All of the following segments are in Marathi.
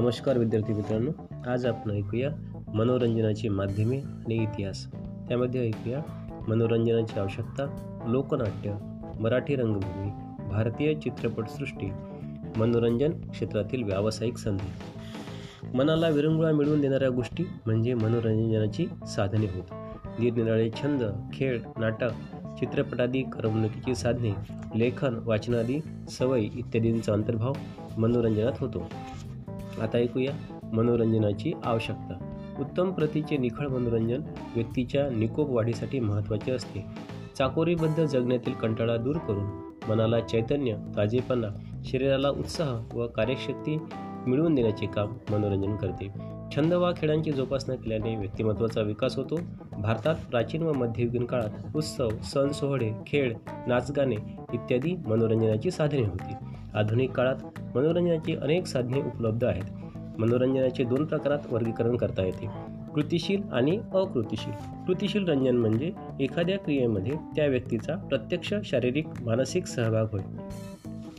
नमस्कार विद्यार्थी मित्रांनो आज आपण ऐकूया मनोरंजनाची माध्यमे आणि इतिहास. त्यामध्ये ऐकूया मनोरंजनाची आवश्यकता लोकनाट्य मराठी रंगभूमी भारतीय चित्रपटसृष्टी मनोरंजन क्षेत्रातील व्यावसायिक संधी. मनाला विरंगुळा मिळवून देणाऱ्या गोष्टी म्हणजे मनोरंजनाची साधने होत. निरनिराळे छंद खेळ नाटक चित्रपटादी करमणुकीची साधने लेखन वाचनादी सवयी इत्यादींचा अंतर्भाव मनोरंजनात होतो. आता ऐकूया मनोरंजनाची आवश्यकता. उत्तम प्रतीचे निखळ मनोरंजन व्यक्तीच्या निकोप वाढीसाठी महत्त्वाचे असते. चाकोरीबद्ध जगण्यातील कंटाळा दूर करून मनाला चैतन्य ताजेपणा शरीराला उत्साह व कार्यशक्ती मिळवून देण्याचे काम मनोरंजन करते. छंद वा खेळांची जोपासना केल्याने व्यक्तिमत्वाचा विकास होतो. भारतात प्राचीन व मध्ययुगीन काळात उत्सव सण सोहळे खेळ नाचगाणे इत्यादी मनोरंजनाची साधने होती. आधुनिक काळात मनोरंजनाची अनेक साधने उपलब्ध आहेत. मनोरंजनाचे दोन प्रकारात वर्गीकरण करता येते. कृतिशील आणि अकृतिशील. कृतिशील रंजन म्हणजे एखाद्या क्रियेमध्ये त्या व्यक्तीचा प्रत्यक्ष शारीरिक मानसिक सहभाग होय.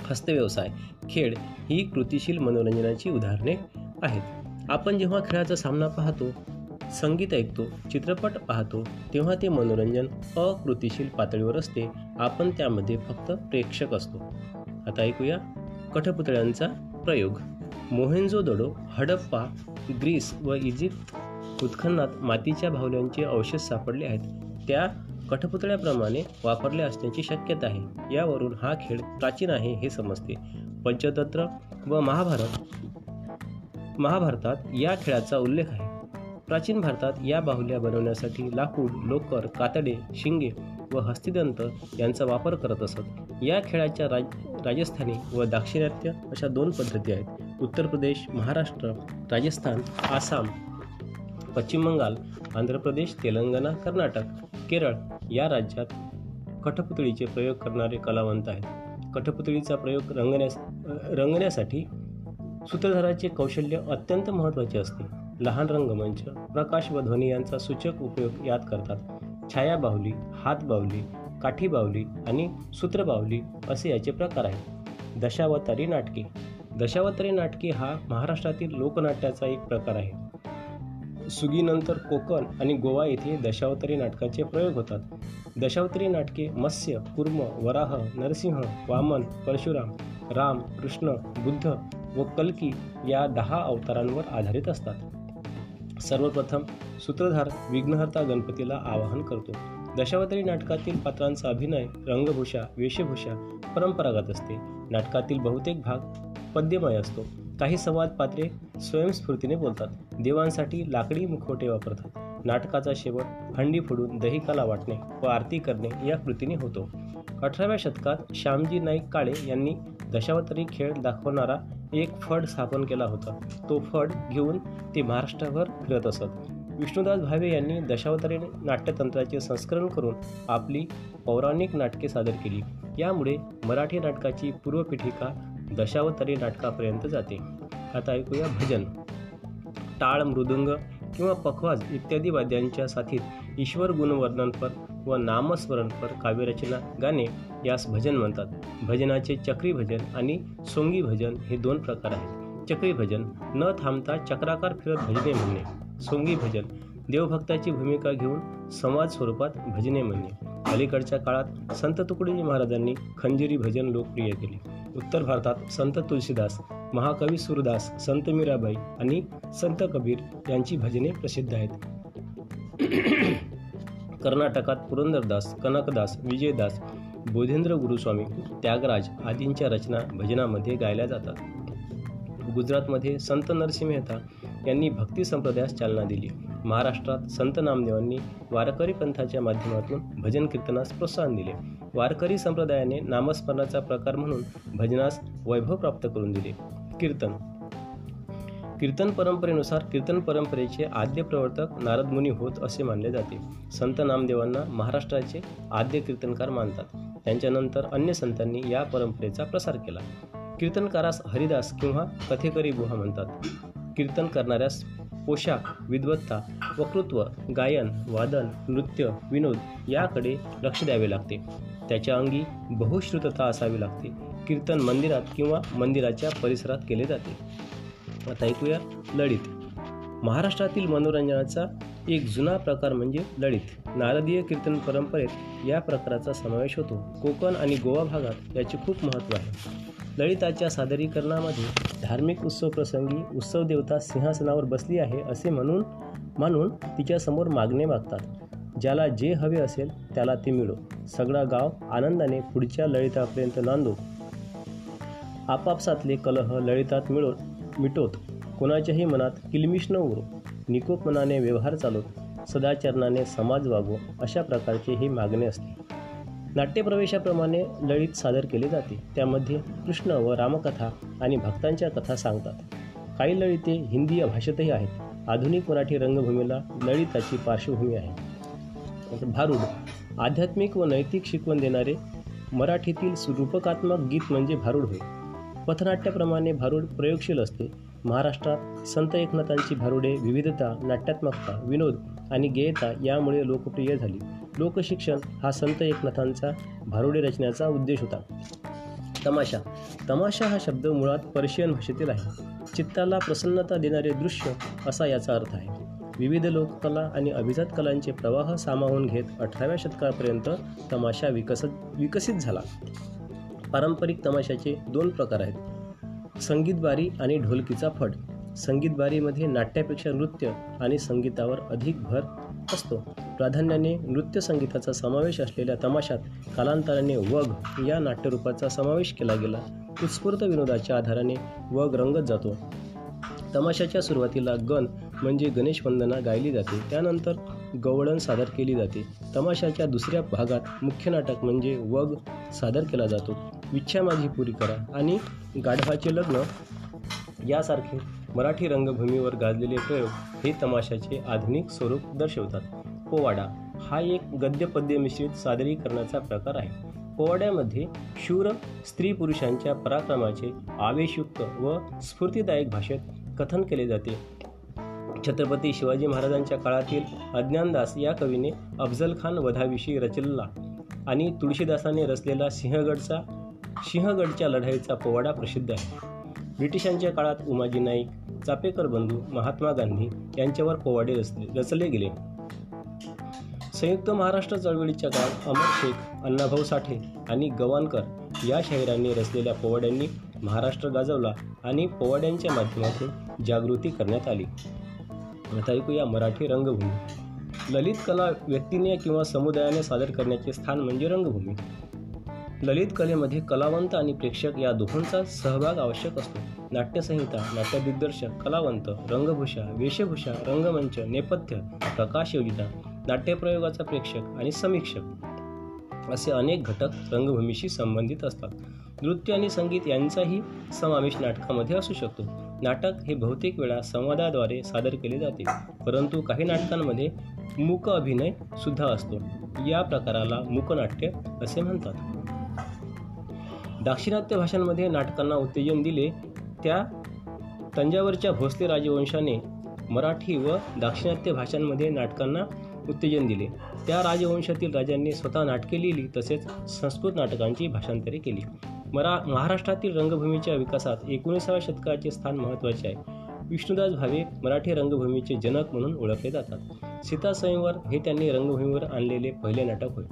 हस्तव्यवसाय खेळ ही कृतिशील मनोरंजनाची उदाहरणे आहेत. आपण जेव्हा खेळाचा सामना पाहतो संगीत ऐकतो चित्रपट पाहतो तेव्हा ते मनोरंजन अकृतिशील पातळीवर असते. आपण त्यामध्ये फक्त प्रेक्षक असतो. आता ऐकूया कठपुतळ्यांचा प्रयोग. मोहेंजो दडो हडप्पा ग्रीस व इजिप्त उत्खननात मातीच्या भावल्यांचे अवशेष सापडले आहेत. त्या कठपुतळ्याप्रमाणे वापरले असण्याची शक्यता आहे. यावरून हा खेळ प्राचीन आहे हे समजते. पंचतंत्र व महाभारत महाभारतात या खेळाचा उल्लेख आहे. प्राचीन भारतात या बाहुल्या बनवण्यासाठी लाकूड लोकर कातडे शिंगे व हस्तिदंत यांचा वापर करत असत. या खेळाच्या राज राजस्थानी व दाक्षिणात्य अशा दोन पद्धती आहेत. उत्तर प्रदेश महाराष्ट्र राजस्थान आसाम पश्चिम बंगाल आंध्र प्रदेश तेलंगणा कर्नाटक केरळ या राज्यात कठपुतळीचे प्रयोग करणारे कलावंत आहेत. कठपुतळीचा प्रयोग रंगण्यास रंगण्यासाठी सूत्रधाराचे कौशल्य अत्यंत महत्त्वाचे असते. लहान रंगमंच प्रकाश व ध्वनी यांचा सूचक उपयोग यात करतात. छाया बाहुली हात बाहुली काठी बाहुली आणि सूत्रबाहुली असे याचे प्रकार आहेत. दशावतारी नाटके. दशावतारी नाटके हा महाराष्ट्रातील लोकनाट्याचा एक प्रकार आहे. सुगीनंतर कोकण आणि गोवा येथे दशावतारी नाटकाचे प्रयोग होतात. दशावतारी नाटके मत्स्य कुर्म वराह नरसिंह वामन परशुराम राम कृष्ण बुद्ध व कल्की या दहा अवतारांवर आधारित असतात. सर्वप्रथम सूत्रधार विघ्नहर्ता गणपतीला आवाहन करतो. दशावतारी नाटकातील पात्रांचा अभिनय रंगभूषा वेशभूषा परंपरागत असते. नाटकातील बहुतेक भाग पद्यमय असतो. काही संवाद पात्रे स्वयंस्फूर्तीने बोलतात. देवांसाठी लाकडी मुखवटे वापरतात. नाटकाचा शेवट हंडी फोडून दहीकाला वाटणे व आरती करणे या कृतीने होतो. अठराव्या शतकात श्यामजी नाईक काळे यांनी दशावतारी खेळ दाखवणारा एक फड स्थापन केला होता. तो फड घेऊन ते महाराष्ट्राभर फिरत असत. विष्णुदास भावे यांनी दशावतारी नाट्यतंत्राचे संस्करण करून आपली पौराणिक नाटके सादर केली. यामुळे मराठी नाटकाची पूर्वपीठिका दशावतारी नाटकापर्यंत जाते. आता ऐकूया भजन. टाळ मृदुंग किंवा पखवाज इत्यादी वाद्यांच्या साथीत ईश्वर गुणवर्णनपर व नामस्मरणपर काव्यरचना गाणे यास भजन म्हणतात. भजनाचे चक्री भजन आणि सोंगी भजन हे दोन प्रकार आहेत. चक्री भजन न थांबता चक्राकार फिरत भजने म्हणणे. सोंगी भजन देवभक्ताची भूमिका घेऊन संवाद स्वरूपात भजने म्हणणे. अलीकडच्या काळात संत तुकडोजी महाराजांनी खंजिरी भजन लोकप्रिय केले. उत्तर भारतात संत तुलसीदास महाकवी सुरदास संत मीराबाई आणि संत कबीर यांची भजने प्रसिद्ध आहेत. कर्नाटकात पुरंदरदास कनकदास विजयदास बोधेंद्र गुरुस्वामी त्यागराज आदींच्या रचना भजनामध्ये गायल्या जातात. गुजरातमध्ये संत नरसिंह मेहता यांनी भक्ती संप्रदायास चालना दिली. महाराष्ट्रात संत नामदेवांनी वारकरी पंथाच्या माध्यमातून भजन कीर्तनास प्रोत्साहन दिले. वारकरी संप्रदायाने नामस्मरणाचा प्रकार म्हणून भजनास वैभव प्राप्त करून दिले. कीर्तन कीर्तन परंपरेनुसार कीर्तन परंपरेचे आद्य प्रवर्तक नारदमुनी होत असे मानले जाते. संत नामदेवांना महाराष्ट्राचे आद्य कीर्तनकार मानतात. त्यांच्यानंतर अन्य संतांनी या परंपरेचा प्रसार केला. कीर्तनकारास हरिदास किंवा कथेकरी गुहा म्हणतात. कीर्तन करणाऱ्यास पोशाख विद्वत्ता वक्तृत्व गायन वादन नृत्य विनोद याकडे लक्ष द्यावे लागते. त्याच्या अंगी बहुश्रुतता असावी लागते. कीर्तन मंदिरात किंवा मंदिराच्या परिसरात केले जाते. आता ऐकूया ललित. महाराष्ट्रातील मनोरंजनाचा एक जुना प्रकार म्हणजे ललित. नारदीय कीर्तन परंपरेत या प्रकाराचा समावेश होतो. कोकण आणि गोवा भागात याचे खूप महत्त्व आहे. ललिताच्या सादरीकरणामध्ये धार्मिक उत्सव प्रसंगी उत्सव देवता सिंहासनावर बसली आहे असे म्हणून मानून तिच्यासमोर मागणे मागतात. ज्याला जे हवे असेल त्याला ते मिळो. सगळा गाव आनंदाने पुढच्या ललितापर्यंत नांदो. आपापसातले कलह ललितात मिळून मिटोत. कोणाच्याही मनात किलमिश न उरो. निकोपमनाने व्यवहार चालवत सदाचरणाने समाज वागो अशा प्रकारचे ही मागणे असते. नाट्यप्रवेशाप्रमाणे लळित सादर केले जाते. त्यामध्ये कृष्ण व रामकथा आणि भक्तांच्या कथा सांगतात. काही लळिते हिंदी भाषेतही आहेत. आधुनिक मराठी रंगभूमीला लळिताची पार्श्वभूमी आहे. भारूड आध्यात्मिक व नैतिक शिकवण देणारे मराठीतील रूपकात्मक गीत म्हणजे भारूड होय. पथनाट्याप्रमाणे भारूड प्रयोगशील असते. महाराष्ट्रात संत एकनाथांची भारुडे विविधता नाट्यात्मकता विनोद आणि गेयता यामुळे लोकप्रिय झाली. लोकशिक्षण हा संत एकनाथांचा भारुडे रचण्याचा उद्देश होता. तमाशा. तमाशा हा शब्द मुळात पर्शियन भाषेतील आहे. चित्ताला प्रसन्नता देणारे दृश्य असा याचा अर्थ आहे. विविध लोककला आणि अभिजात कलांचे प्रवाह सामावून घेत अठराव्या शतकापर्यंत तमाशा विकसत विकसित झाला. पारंपरिक तमाशाचे दोन प्रकार आहेत. संगीत बारी आणि ढोलकीचा फट संगीत बारीमध्ये नाट्यापेक्षा नृत्य आणि संगीतावर अधिक भर असतो. प्राधान्याने नृत्य संगीताचा समावेश असलेल्या तमाशात कालांतराने वग या नाट्यरूपाचा समावेश केला गेला. उत्स्फूर्त विनोदाच्या आधाराने वग रंगत जातो. तमाशाच्या सुरुवातीला गण म्हणजे गणेश वंदना गायली जाते. त्यानंतर गवळण सादर केली जाते. तमाशाच्या दुसऱ्या भागात मुख्य नाटक म्हणजे वग सादर केला जातो. इच्छा माझी पुरी करा आणि गाढवाचे लग्न यासारखे मराठी रंगभूमीवर गाजलेले प्रयोग हे तमाशाचे आधुनिक स्वरूप दर्शवतात. पोवाडा हा एक गद्यपद्य मिश्रित सादरीकरणाचा प्रकार आहे. पोवाड्यामध्ये शूर स्त्री पुरुषांच्या पराक्रमाचे आवेशयुक्त व स्फूर्तीदायक भाषेत कथन केले जाते. छत्रपती शिवाजी महाराजांच्या काळातील अज्ञानदास या कवीने अफजल खान वधाविषयी रचलेला आणि तुळशीदासाने रचलेला सिंहगडचा सिंहगडच्या लढाईचा पोवाडा प्रसिद्ध आहे. ब्रिटिशांच्या काळात उमाजी नाईक चापेकर बंधू महात्मा गांधी यांच्यावर पोवाडे रचले रचले गेले. संयुक्त महाराष्ट्र चळवळीच्या काळात अमर शेख अण्णाभाऊ साठे आणि गवानकर या शाहिरांनी रचलेल्या पोवाड्यांनी महाराष्ट्र गाजवला आणि पोवाड्यांच्या माध्यमातून जागृती करण्यात आली. आता ऐकूया मराठी रंगभूमी. ललित कला व्यक्तीने किंवा समुदायाने सादर करण्याचे स्थान म्हणजे रंगभूमी. ललित कलेमध्ये कलावंत आणि प्रेक्षक या दोहोंचा सहभाग आवश्यक असतो. नाट्यसंहिता नाट्यदिग्दर्शक कलावंत रंगभूषा वेशभूषा रंगमंच नेपथ्य प्रकाश योजना नाट्यप्रयोगाचा प्रेक्षक आणि समीक्षक असे अनेक घटक रंगभूमीशी संबंधित असतात. नृत्य आणि संगीत यांचाही समावेश नाटकामध्ये असू शकतो. नाटक हे बहुतेक वेळा संवादाद्वारे सादर केले जाते परंतु काही नाटकांमध्ये मूक अभिनय सुद्धा असतो. या प्रकाराला मूकनाट्य असे म्हणतात. दाक्षिणात्य भाषांमध्ये नाटकांना उत्तेजन दिले त्या तंजावरच्या भोसले राजवंशाने मराठी व दाक्षिणात्य भाषांमध्ये नाटकांना उत्तेजन दिले. त्या राजवंशातील राजांनी स्वतः नाटके लिहिली तसेच संस्कृत नाटकांची भाषांतरे केली. मरा महाराष्ट्रातील रंगभूमीच्या विकासात एकोणीसाव्या शतकाचे स्थान महत्त्वाचे आहे. विष्णुदास भावे मराठी रंगभूमीचे जनक म्हणून ओळखले जातात. सीता स्वयंवर हे त्यांनी रंगभूमीवर आणलेले पहिले नाटक होय.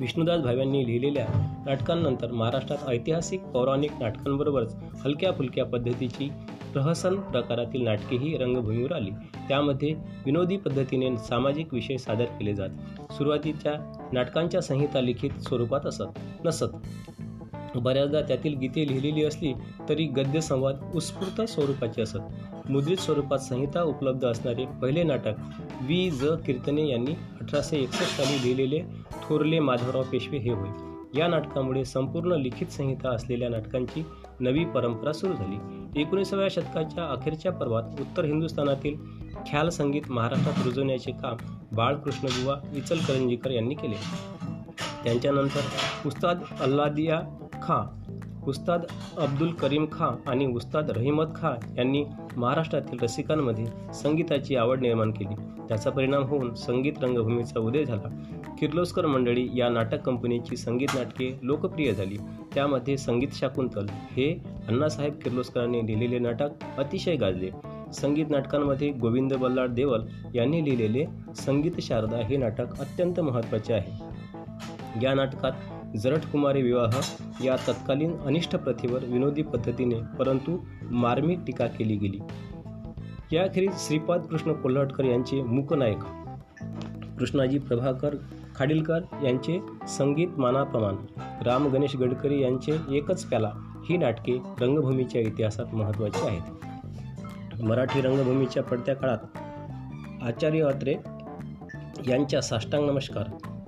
विष्णुदास भाव्यांनी लिहिलेल्या नाटकांनंतर महाराष्ट्रात ऐतिहासिक पौराणिक नाटकांबरोबरच हलक्या फुलक्या पद्धतीची प्रहसन प्रकारातील नाटकेही रंगभूमीवर आली. त्यामध्ये विनोदी पद्धतीने सामाजिक विषय सादर केले जात. सुरुवातीच्या नाटकांच्या संहिता लिखित स्वरूपात असत नसत. बऱ्याचदा त्यातील गीते लिहिलेली असली तरी गद्य संवाद उत्स्फूर्त स्वरूपाचे असत. मुद्रित स्वरूपात संहिता उपलब्ध असणारे पहिले नाटक वी ज कीर्तने यांनी अठराशे एकसष्ट साली लिहिलेले थोरले माधवराव पेशवे हे होय. या नाटकामुळे संपूर्ण लिखित संहिता असलेल्या नाटकांची नवी परंपरा सुरू झाली. एकोणीसाव्या शतकाच्या अखेरच्या पर्वात उत्तर हिंदुस्थानातील ख्याल संगीत महाराष्ट्रात रुजवण्याचे काम बाळकृष्णबुवा इचलकरंजीकर यांनी केले. त्यांच्यानंतर उस्ताद अल्लादिया खां उस्ताद अब्दुल करीम खां आणि उस्ताद रहिमत खां यांनी महाराष्ट्रातील रसिकांमध्ये संगीताची आवड निर्माण केली. त्याचा परिणाम होऊन संगीत रंगभूमीचा उदय झाला. किर्लोस्कर मंडळी या नाटक कंपनीची संगीत नाटके लोकप्रिय झाली. त्यामध्ये संगीत शाकुंतल हे अण्णासाहेब किर्लोस्करांनी लिहिलेले नाटक अतिशय गाजले. संगीत नाटकांमध्ये गोविंद बल्लाळ देवल यांनी लिहिलेले संगीत शारदा हे नाटक अत्यंत महत्त्वाचे आहे. या नाटकात जरठकुमारी विवाह या तत्कालीन अनिष्ट प्रथेवर विनोदी पद्धतीने परंतु मार्मिक टीका केली गेली. याखेरीज श्रीपाद कृष्ण कोल्हाटकर यांचे मूकनायक. कृष्णाजी प्रभाकर खाडीलकर यांचे संगीत मानाप्रमाण राम गणेश गडकरी यांचे एकच प्याला ही नाटके रंगभूमीच्या इतिहासात महत्त्वाची आहेत. मराठी रंगभूमीच्या पडत्या काळात आचार्य अत्रे यांच्या साष्टांग नमस्कार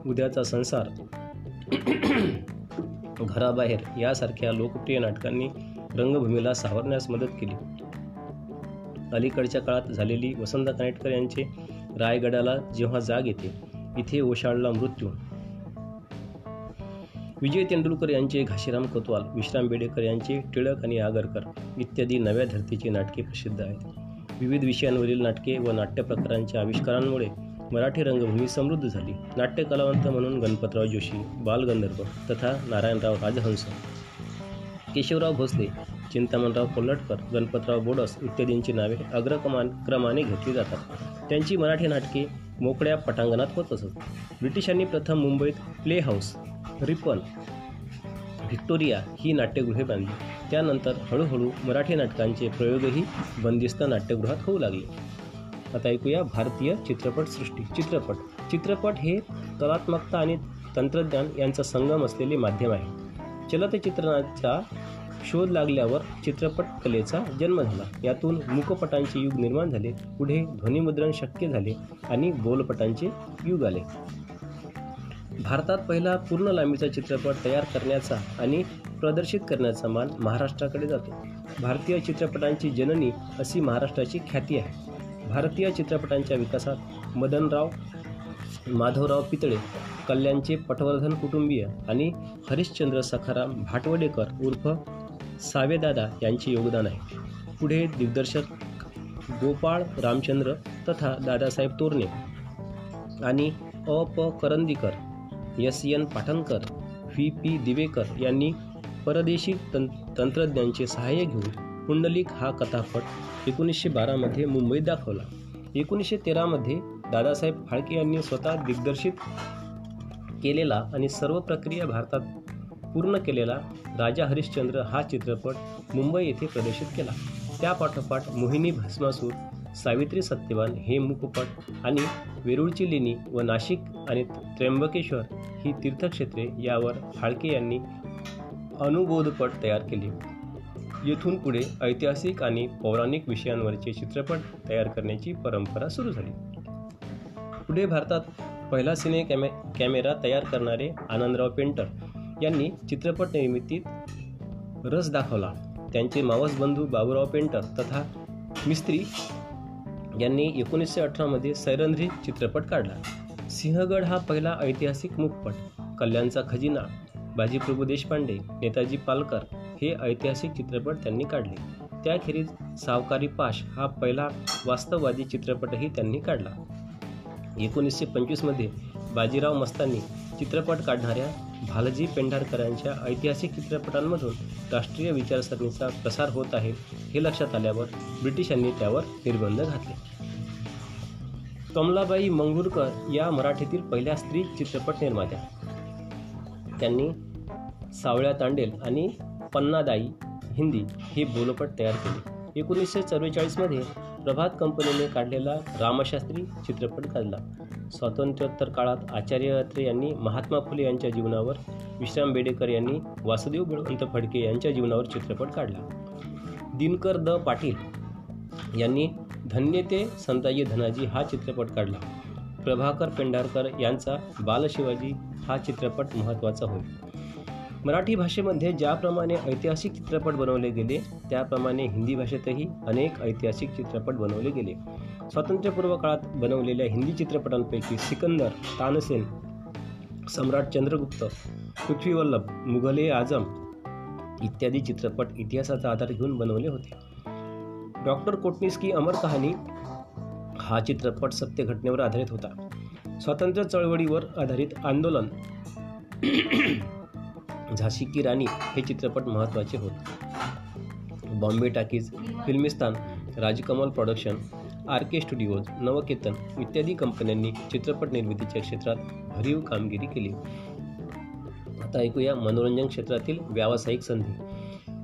उद्याचा संसार घराबाहेर यासारख्या लोकप्रिय नाटकांनी रंगभूमीला सावरण्यास मदत केली. अलीकडच्या काळात झालेली वसंत कानेटकर यांचे रायगडाला जेव्हा जाग येते इथे ओशाळला मृत्यू. विजय तेंडुलकर यांचे घाशीराम कोतवाल विश्राम बेडेकर यांचे टिळक आणि आगरकर इत्यादी नव्या धर्तीची नाटके प्रसिद्ध आहेत. विविध विषयांवरील नाटके व नाट्यप्रकारांच्या आविष्कारांमुळे मराठी रंगभूमी समृद्ध झाली. नाट्य कलावंत म्हणून गणपतराव जोशी बालगंधर्व तथा नारायणराव राजहंस केशवराव भोसले चिंतामणराव कोल्हटकर गणपतराव बोडस इत्यादींची नावे अग्रक्रमान क्रमाने घेतली जातात. त्यांची मराठी नाटके मोकळ्या पटांगणात होत असत. ब्रिटिशांनी प्रथम मुंबईत प्ले हाऊस रिपन व्हिक्टोरिया ही नाट्यगृहे बांधली. त्यानंतर हळूहळू मराठी नाटकांचे प्रयोगही बंदिस्त नाट्यगृहात होऊ लागले. आता ऐकूया भारतीय चित्रपटसृष्टी चित्रपट. चित्रपट हे कलात्मकता आणि तंत्रज्ञान यांचा संगम असलेले माध्यम आहे. चलचित्रणाचा शोध लागल्यावर चित्रपट कलेचा जन्म झाला. यातून मुखपटांचे युग निर्माण झाले. पुढे ध्वनिमुद्रण शक्य झाले आणि बोलपटांचे युग आले. भारतात पहिला पूर्ण लांबीचा चित्रपट तयार करण्याचा आणि प्रदर्शित करण्याचा मान महाराष्ट्राकडे जातो. भारतीय चित्रपटांची जननी अशी महाराष्ट्राची ख्याती आहे. भारतीय चित्रपटांच्या विकासात मदनराव माधवराव पितळे कल्याणचे पटवर्धन कुटुंबीय आणि हरिश्चंद्र सखाराम भाटवडेकर उर्फ सावेदादा यांचे योगदान आहे. पुढे दिग्दर्शक गोपाळ रामचंद्र तथा दादासाहेब तोरणे आणि A P Karandikar S N Patankar V P Divekar यांनी परदेशी तं तंत्रज्ञांचे सहाय्य घेऊन पुंडलिक हा कथापट एकोणीसशे बारामध्ये मुंबईत दाखवला. एकोणीसशे तेरामध्ये दादासाहेब फाळके यांनी स्वतः दिग्दर्शित केलेला आणि सर्व प्रक्रिया भारतात पूर्ण केलेला राजा हरिश्चंद्र हा चित्रपट मुंबई येथे प्रदर्शित केला. त्या पाठोपाठ मोहिनी भस्मासूर सावित्री सत्यवान हे मुखपट आणि वेरूळची लेणी व नाशिक आणि त्र्यंबकेश्वर ही तीर्थक्षेत्रे यावर फाळके यांनी अनुबोधपट तयार केले. येथून पुढे ऐतिहासिक आणि पौराणिक विषयांवरचे चित्रपट तयार करण्याची परंपरा सुरू झाली. पुढे भारतात पहिला सिने कॅमे कॅमेरा तयार करणारे आनंदराव पेंटर यांनी चित्रपट निर्मितीत रस दाखवला. त्यांचे मावस बंधू बाबूराव पेंटर तथा मिस्त्री यांनी एकोणीसशे अठरामध्ये सैरंध्री चित्रपट काढला. सिंहगड हा पहिला ऐतिहासिक मुखपट. कल्याणचा खजिना बाजीप्रभू देशपांडे नेताजी पालकर हे ऐतिहासिक चित्रपट त्यांनी काढले. त्याखेरीज सावकारी पाश हा पहिला वास्तववादी चित्रपटही त्यांनी काढला. एकोणीसशे पंचवीसमध्ये बाजीराव मस्तानी चित्रपट काढणाऱ्या भालजी पेंढारकरांच्या ऐतिहासिक चित्रपटांमधून राष्ट्रीय विचारसरणीचा प्रसार होत आहे हे लक्षात आल्यावर ब्रिटिशांनी त्यावर निर्बंध घातले. कमलाबाई मंगुरकर या मराठीतील पहिल्या स्त्री चित्रपट निर्मात्या. त्यांनी सावळ्या तांडेल आणि पन्नादाई हिंदी हे बोलपट तयार केले. एकोणीसशे चव्वेचाळीसमध्ये प्रभात कंपनीने काढलेला रामशास्त्री चित्रपट काढला स्वातंत्र्योत्तर काळात आचार्य अत्रे यांनी महात्मा फुले यांच्या जीवनावर विश्राम बेडेकर यांनी वासुदेव बळवंत फडके यांच्या जीवनावर चित्रपट काढला. दिनकर द पाटील यांनी धन्य ते संताजी धनाजी हा चित्रपट काढला. प्रभाकर पेंढारकर यांचा बालशिवाजी हा चित्रपट महत्त्वाचा होईल मराठी भाषेमध्ये ज्याप्रमाणे ऐतिहासिक चित्रपट बनवले गेले त्याप्रमाणे हिंदी भाषेतही अनेक ऐतिहासिक चित्रपट बनवले गेले. स्वातंत्र्यपूर्व काळात बनवलेल्या हिंदी चित्रपटांपैकी सिकंदर तानसेन सम्राट चंद्रगुप्त पृथ्वीवल्लभ मुघले आजम इत्यादी चित्रपट इतिहासाचा आधार घेऊन बनवले होते. डॉक्टर कोटनीस की अमर कहाणी हा चित्रपट सत्य घटनेवर आधारित होता. स्वातंत्र्य चळवळीवर आधारित आंदोलन झाशी की राणी हे चित्रपट महत्त्वाचे होते. Bombay talkies Filmistan Rajkamal production R K studios Navketan इत्यादी कंपन्यांनी चित्रपट निर्मितीच्या क्षेत्रात भरीव कामगिरी केली. आता ऐकूया मनोरंजन क्षेत्रातील व्यावसायिक संधी.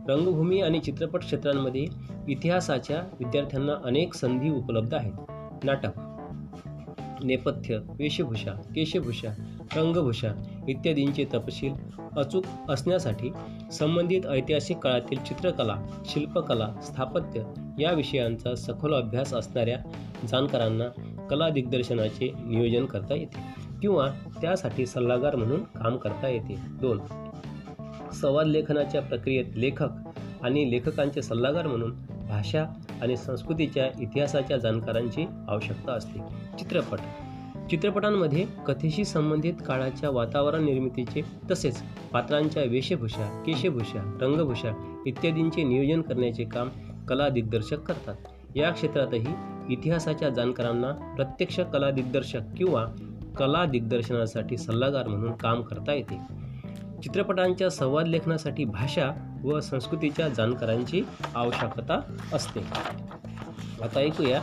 रंगभूमी आणि चित्रपट क्षेत्रांमध्ये इतिहासाच्या विद्यार्थ्यांना अनेक संधी उपलब्ध आहेत. नाटक नेपथ्य वेशभूषा केशभूषा रंगभूषा इत्यादींचे तपशील अचूक असण्यासाठी संबंधित ऐतिहासिक काळातील चित्रकला शिल्पकला स्थापत्य या विषयांचा सखोल अभ्यास असणाऱ्या जाणकारांना कला दिग्दर्शनाचे नियोजन करता येते किंवा त्यासाठी सल्लागार म्हणून काम करता येते. दोन संवाद लेखनाच्या प्रक्रियेत लेखक आणि लेखकांचे सल्लागार म्हणून भाषा आणि संस्कृतीच्या इतिहासाच्या जाणकारांची आवश्यकता असते. चित्रपट चित्रपटांमध्ये कथेशी संबंधित काळाच्या वातावरण निर्मितीचे तसेच पात्रांच्या वेशभूषा केशभूषा रंगभूषा इत्यादींचे नियोजन करण्याचे काम कला दिग्दर्शक करतात. या क्षेत्रातही इतिहासाच्या जाणकारांना प्रत्यक्ष कला दिग्दर्शक किंवा कला दिग्दर्शनासाठी सल्लागार म्हणून काम करता येते. चित्रपटांच्या संवाद लेखनासाठी भाषा व संस्कृतीच्या जाणकारांची आवश्यकता असते. आता ऐकूया.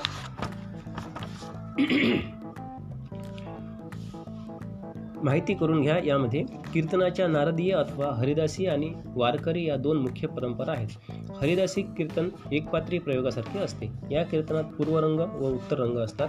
माहिती करून घ्या. यामध्ये कीर्तनाच्या नारदीय अथवा हरिदासी आणि वारकरी या दोन मुख्य परंपरा आहेत. हरिदासी कीर्तन एकपात्री प्रयोगासारखे असते. या कीर्तनात पूर्वरंग व उत्तर रंग असतात.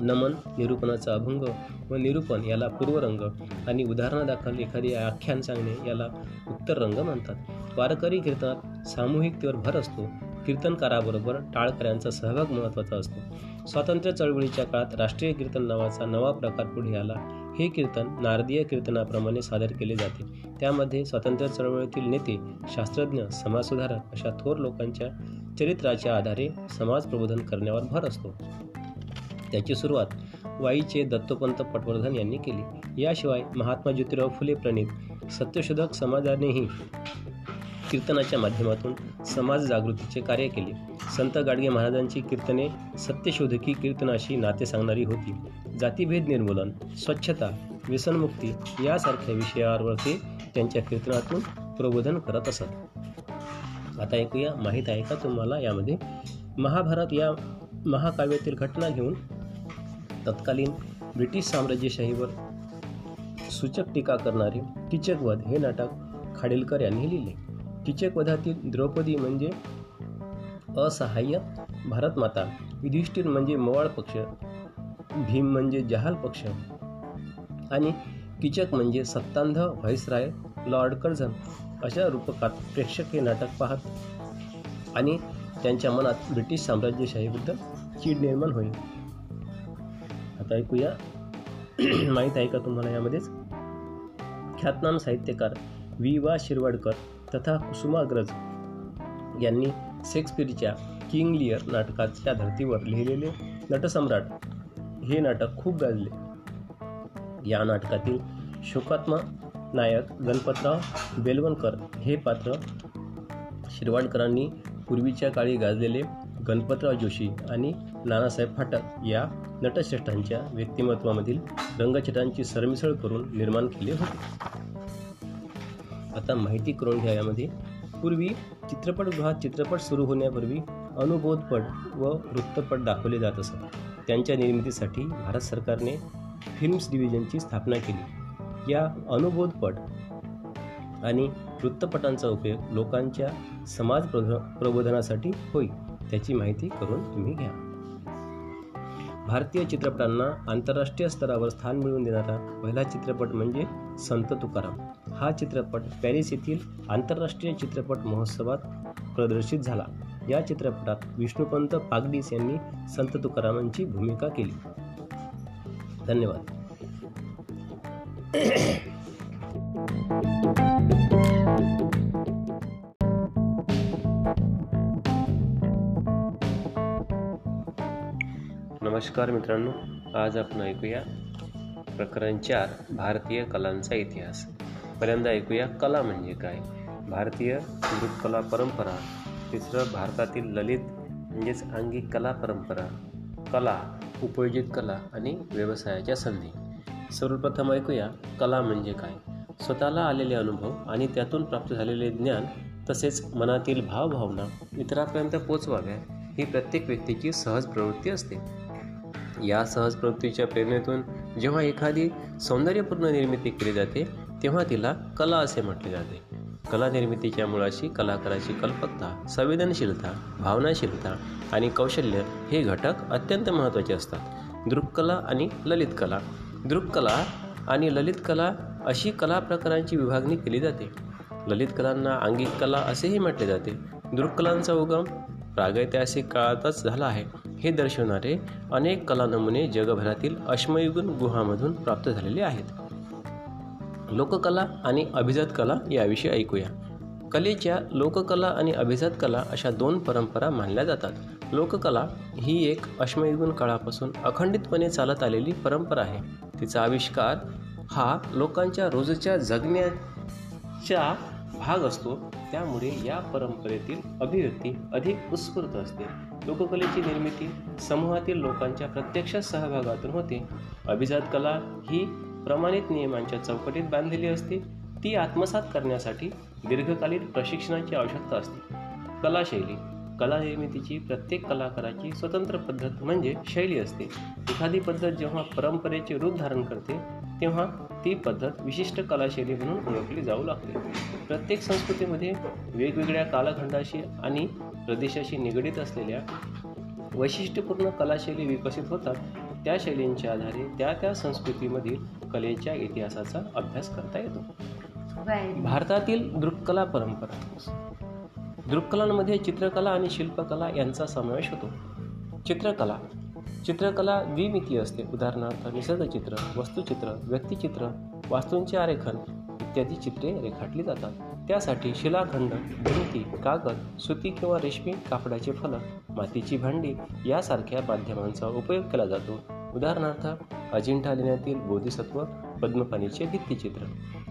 नमन निरूपणाचा अभंग व निरूपण याला पूर्वरंग आणि उदाहरणादाखल एखादी आख्यान सांगणे याला उत्तर रंग म्हणतात. वारकरी कीर्तनात सामूहिकतेवर भर असतो. कीर्तनकाराबरोबर टाळकऱ्यांचा सहभाग महत्त्वाचा असतो. स्वातंत्र्य चळवळीच्या काळात राष्ट्रीय कीर्तन नावाचा नवा प्रकार पुढे आला. हे कीर्तन नारदीय कीर्तनाप्रमाणे सादर केले जाते. त्यामध्ये स्वातंत्र्य चळवळीतील नेते शास्त्रज्ञ समाजसुधारक अशा थोर लोकांच्या चरित्राच्या आधारे समाज प्रबोधन करण्यावर भर असतो. त्याची सुरुवात वाईचे दत्तोपंत पटवर्धन यांनी केली. याशिवाय महात्मा ज्योतिराव फुले प्रणित सत्यशोधक समाजानेही कीर्तनाच्या माध्यमातून समाज जागृतीचे कार्य केले. संत गाडगे महाराजांची कीर्तने सत्यशोधकी कीर्तनाशी नाते सांगणारी होती. जातीभेद निर्मूलन स्वच्छता व्यसनमुक्ती यासारख्या विषयावर ते त्यांच्या कीर्तनातून प्रबोधन करत असत. आता ऐकूया माहीत आहे का तुम्हाला यामध्ये? महाभारत या महाकाव्यातील घटना घेऊन तत्कालीन ब्रिटिश साम्राज्यशाहीवर सूचक टीका करणारे टिचकवध हे नाटक खाडिलकर यांनी लिहिले. टिचकवधातील द्रौपदी म्हणजे असहाय्य भारतमाता युधिष्ठिर म्हणजे मवाळ पक्ष भीम म्हणजे जहाल पक्ष आणि किचक म्हणजे सत्तांध व्हाईसराय लॉर्ड कर्झन अशा रूपकात प्रेक्षक हे नाटक पाहत आणि त्यांच्या मनात ब्रिटिश साम्राज्यशाहीबद्दल चीड निर्माण होईल. आता ऐकूया. माहीत आहे का तुम्हाला यामध्येच? ख्यातनाम साहित्यकार वि वा. शिरवाडकर तथा कुसुमाग्रज यांनी शेक्सपियरच्या किंग लियर नाटकाच्या धर्तीवर लिहिलेले नटसम्राट हे नाटक खूप गाजले. या नाटकातील शोकात्मा नायक गणपतराव बेलवणकर हे पात्र शिरवाडकरांनी पूर्वीच्या काळी गाजलेले गणपतराव जोशी आणि नानासाहेब फाटक या नटश्रेष्ठांच्या व्यक्तिमत्वामधील रंगछटांची सरमिसळ करून निर्माण केले होते. आता माहिती करून घ्या यामध्ये. पूर्वी चित्रपटगृहात चित्रपट सुरू होण्यापूर्वी अनुबोधपट व वृत्तपट दाखवले जात असत. त्यांच्या निर्मितीसाठी भारत सरकारने फिल्म्स डिव्हिजनची स्थापना केली. या अनुबोधपट आणि वृत्तपटांचा उपयोग लोकांच्या समाज प्रबोधनासाठी होईल त्याची माहिती करून तुम्ही घ्या. भारतीय चित्रपटांना आंतरराष्ट्रीय स्तरावर स्थान मिळवून देणारा पहिला चित्रपट म्हणजे संत तुकाराम. हा चित्रपट पॅरिस येथील आंतरराष्ट्रीय चित्रपट महोत्सवात प्रदर्शित झाला. या चित्रपटात विष्णुपंत पागडीस यांनी संत तुकारामांची भूमिका केली. धन्यवाद. नमस्कार मित्रांनो आज आपण ऐकूया प्रकरण चार भारतीय कलांचा इतिहास. पहिल्यांदा ऐकूया कला म्हणजे काय? भारतीय मृतकला परंपरा तिसरं भारतातील ललित म्हणजेच अंगी कला परंपरा कला उपयोजित कला आणि व्यवसायाच्या संधी. सर्वप्रथम ऐकूया कला म्हणजे काय? स्वतःला आलेले अनुभव आणि त्यातून प्राप्त झालेले ज्ञान तसेच मनातील भावभावना इतरांपर्यंत पोचवाव्या ही प्रत्येक व्यक्तीची सहज प्रवृत्ती असते. या सहज प्रवृत्तीच्या प्रेरणेतून जेव्हा एखादी सौंदर्यपूर्ण निर्मिती केली जाते तेव्हा तिला कला असे म्हटले जाते. कला निर्मितीच्या मुळाशी कलाकाराची कल्पकता संवेदनशीलता भावनाशीलता आणि कौशल्य हे घटक अत्यंत महत्त्वाचे असतात. दृक्कला आणि ललित कला. दृक्कला आणि ललित कला अशी कला प्रकारांची विभागणी केली जाते. ललित कलांना अंगिक कला असेही म्हटले जाते. दृक्कलांचा उगम प्रागैतिहासिक काळातच झाला आहे. हे दर्शवणारे अनेक कला नमुने जगभरातील अश्मयुगून गुहामधून प्राप्त झालेले आहेत. लोककला आणि अभिजात कला याविषयी ऐकूया. कलेच्या लोककला आणि अभिजात कला अशा दोन परंपरा मानल्या जातात. लोककला ही एक अश्मयुगून काळापासून अखंडितपणे चालत आलेली परंपरा आहे. तिचा आविष्कार हा लोकांच्या रोजच्या जगण्याच्या भाग असतो. त्यामुळे या परंपरेतील अभिव्यक्ती अधिक उत्स्फूर्त असते. लोककलेची निर्मिती समूहातील लोकांच्या प्रत्यक्ष सहभागातून होते. अभिजात कला ही प्रमाणित नियमांच्या चौकटीत बांधलेली असते. ती आत्मसात करण्यासाठी दीर्घकालीन प्रशिक्षणाची आवश्यकता असते. कलाशैली कला निर्मितीची प्रत्येक कलाकाराची स्वतंत्र पद्धत म्हणजे शैली असते. एखादी पद्धत जेव्हा परंपरेचे रूप धारण करते तेव्हा ती पद्धत विशिष्ट कलाशैली म्हणून ओळखली जाऊ लागते. प्रत्येक संस्कृतीमध्ये वेगवेगळ्या कालखंडाशी आणि प्रदेशाशी निगडीत असलेल्या वैशिष्ट्यपूर्ण कलाशैली विकसित होतात. त्या शैलींच्या आधारे त्या त्या संस्कृतीमधील कलेच्या इतिहासाचा अभ्यास करता येतो. भारतातील दृक्कला परंपरा. दृक्कलांमध्ये चित्रकला आणि शिल्पकला यांचा समावेश होतो. चित्रकला चित्रकला द्विमितीय असते. उदाहरणार्थ निसर्गचित्र वस्तुचित्र व्यक्तिचित्र वास्तूंचे आरेखन इत्यादी चित्रे रेखाटली जातात. त्यासाठी शिलाखंड भिंती कागद सुती किंवा रेशमी कापडाचे फलक मातीची भांडी यासारख्या माध्यमांचा उपयोग केला जातो. उदाहरणार्थ अजिंठा लेण्यातील बोधिसत्व पद्मपाणीचे भित्तिचित्र.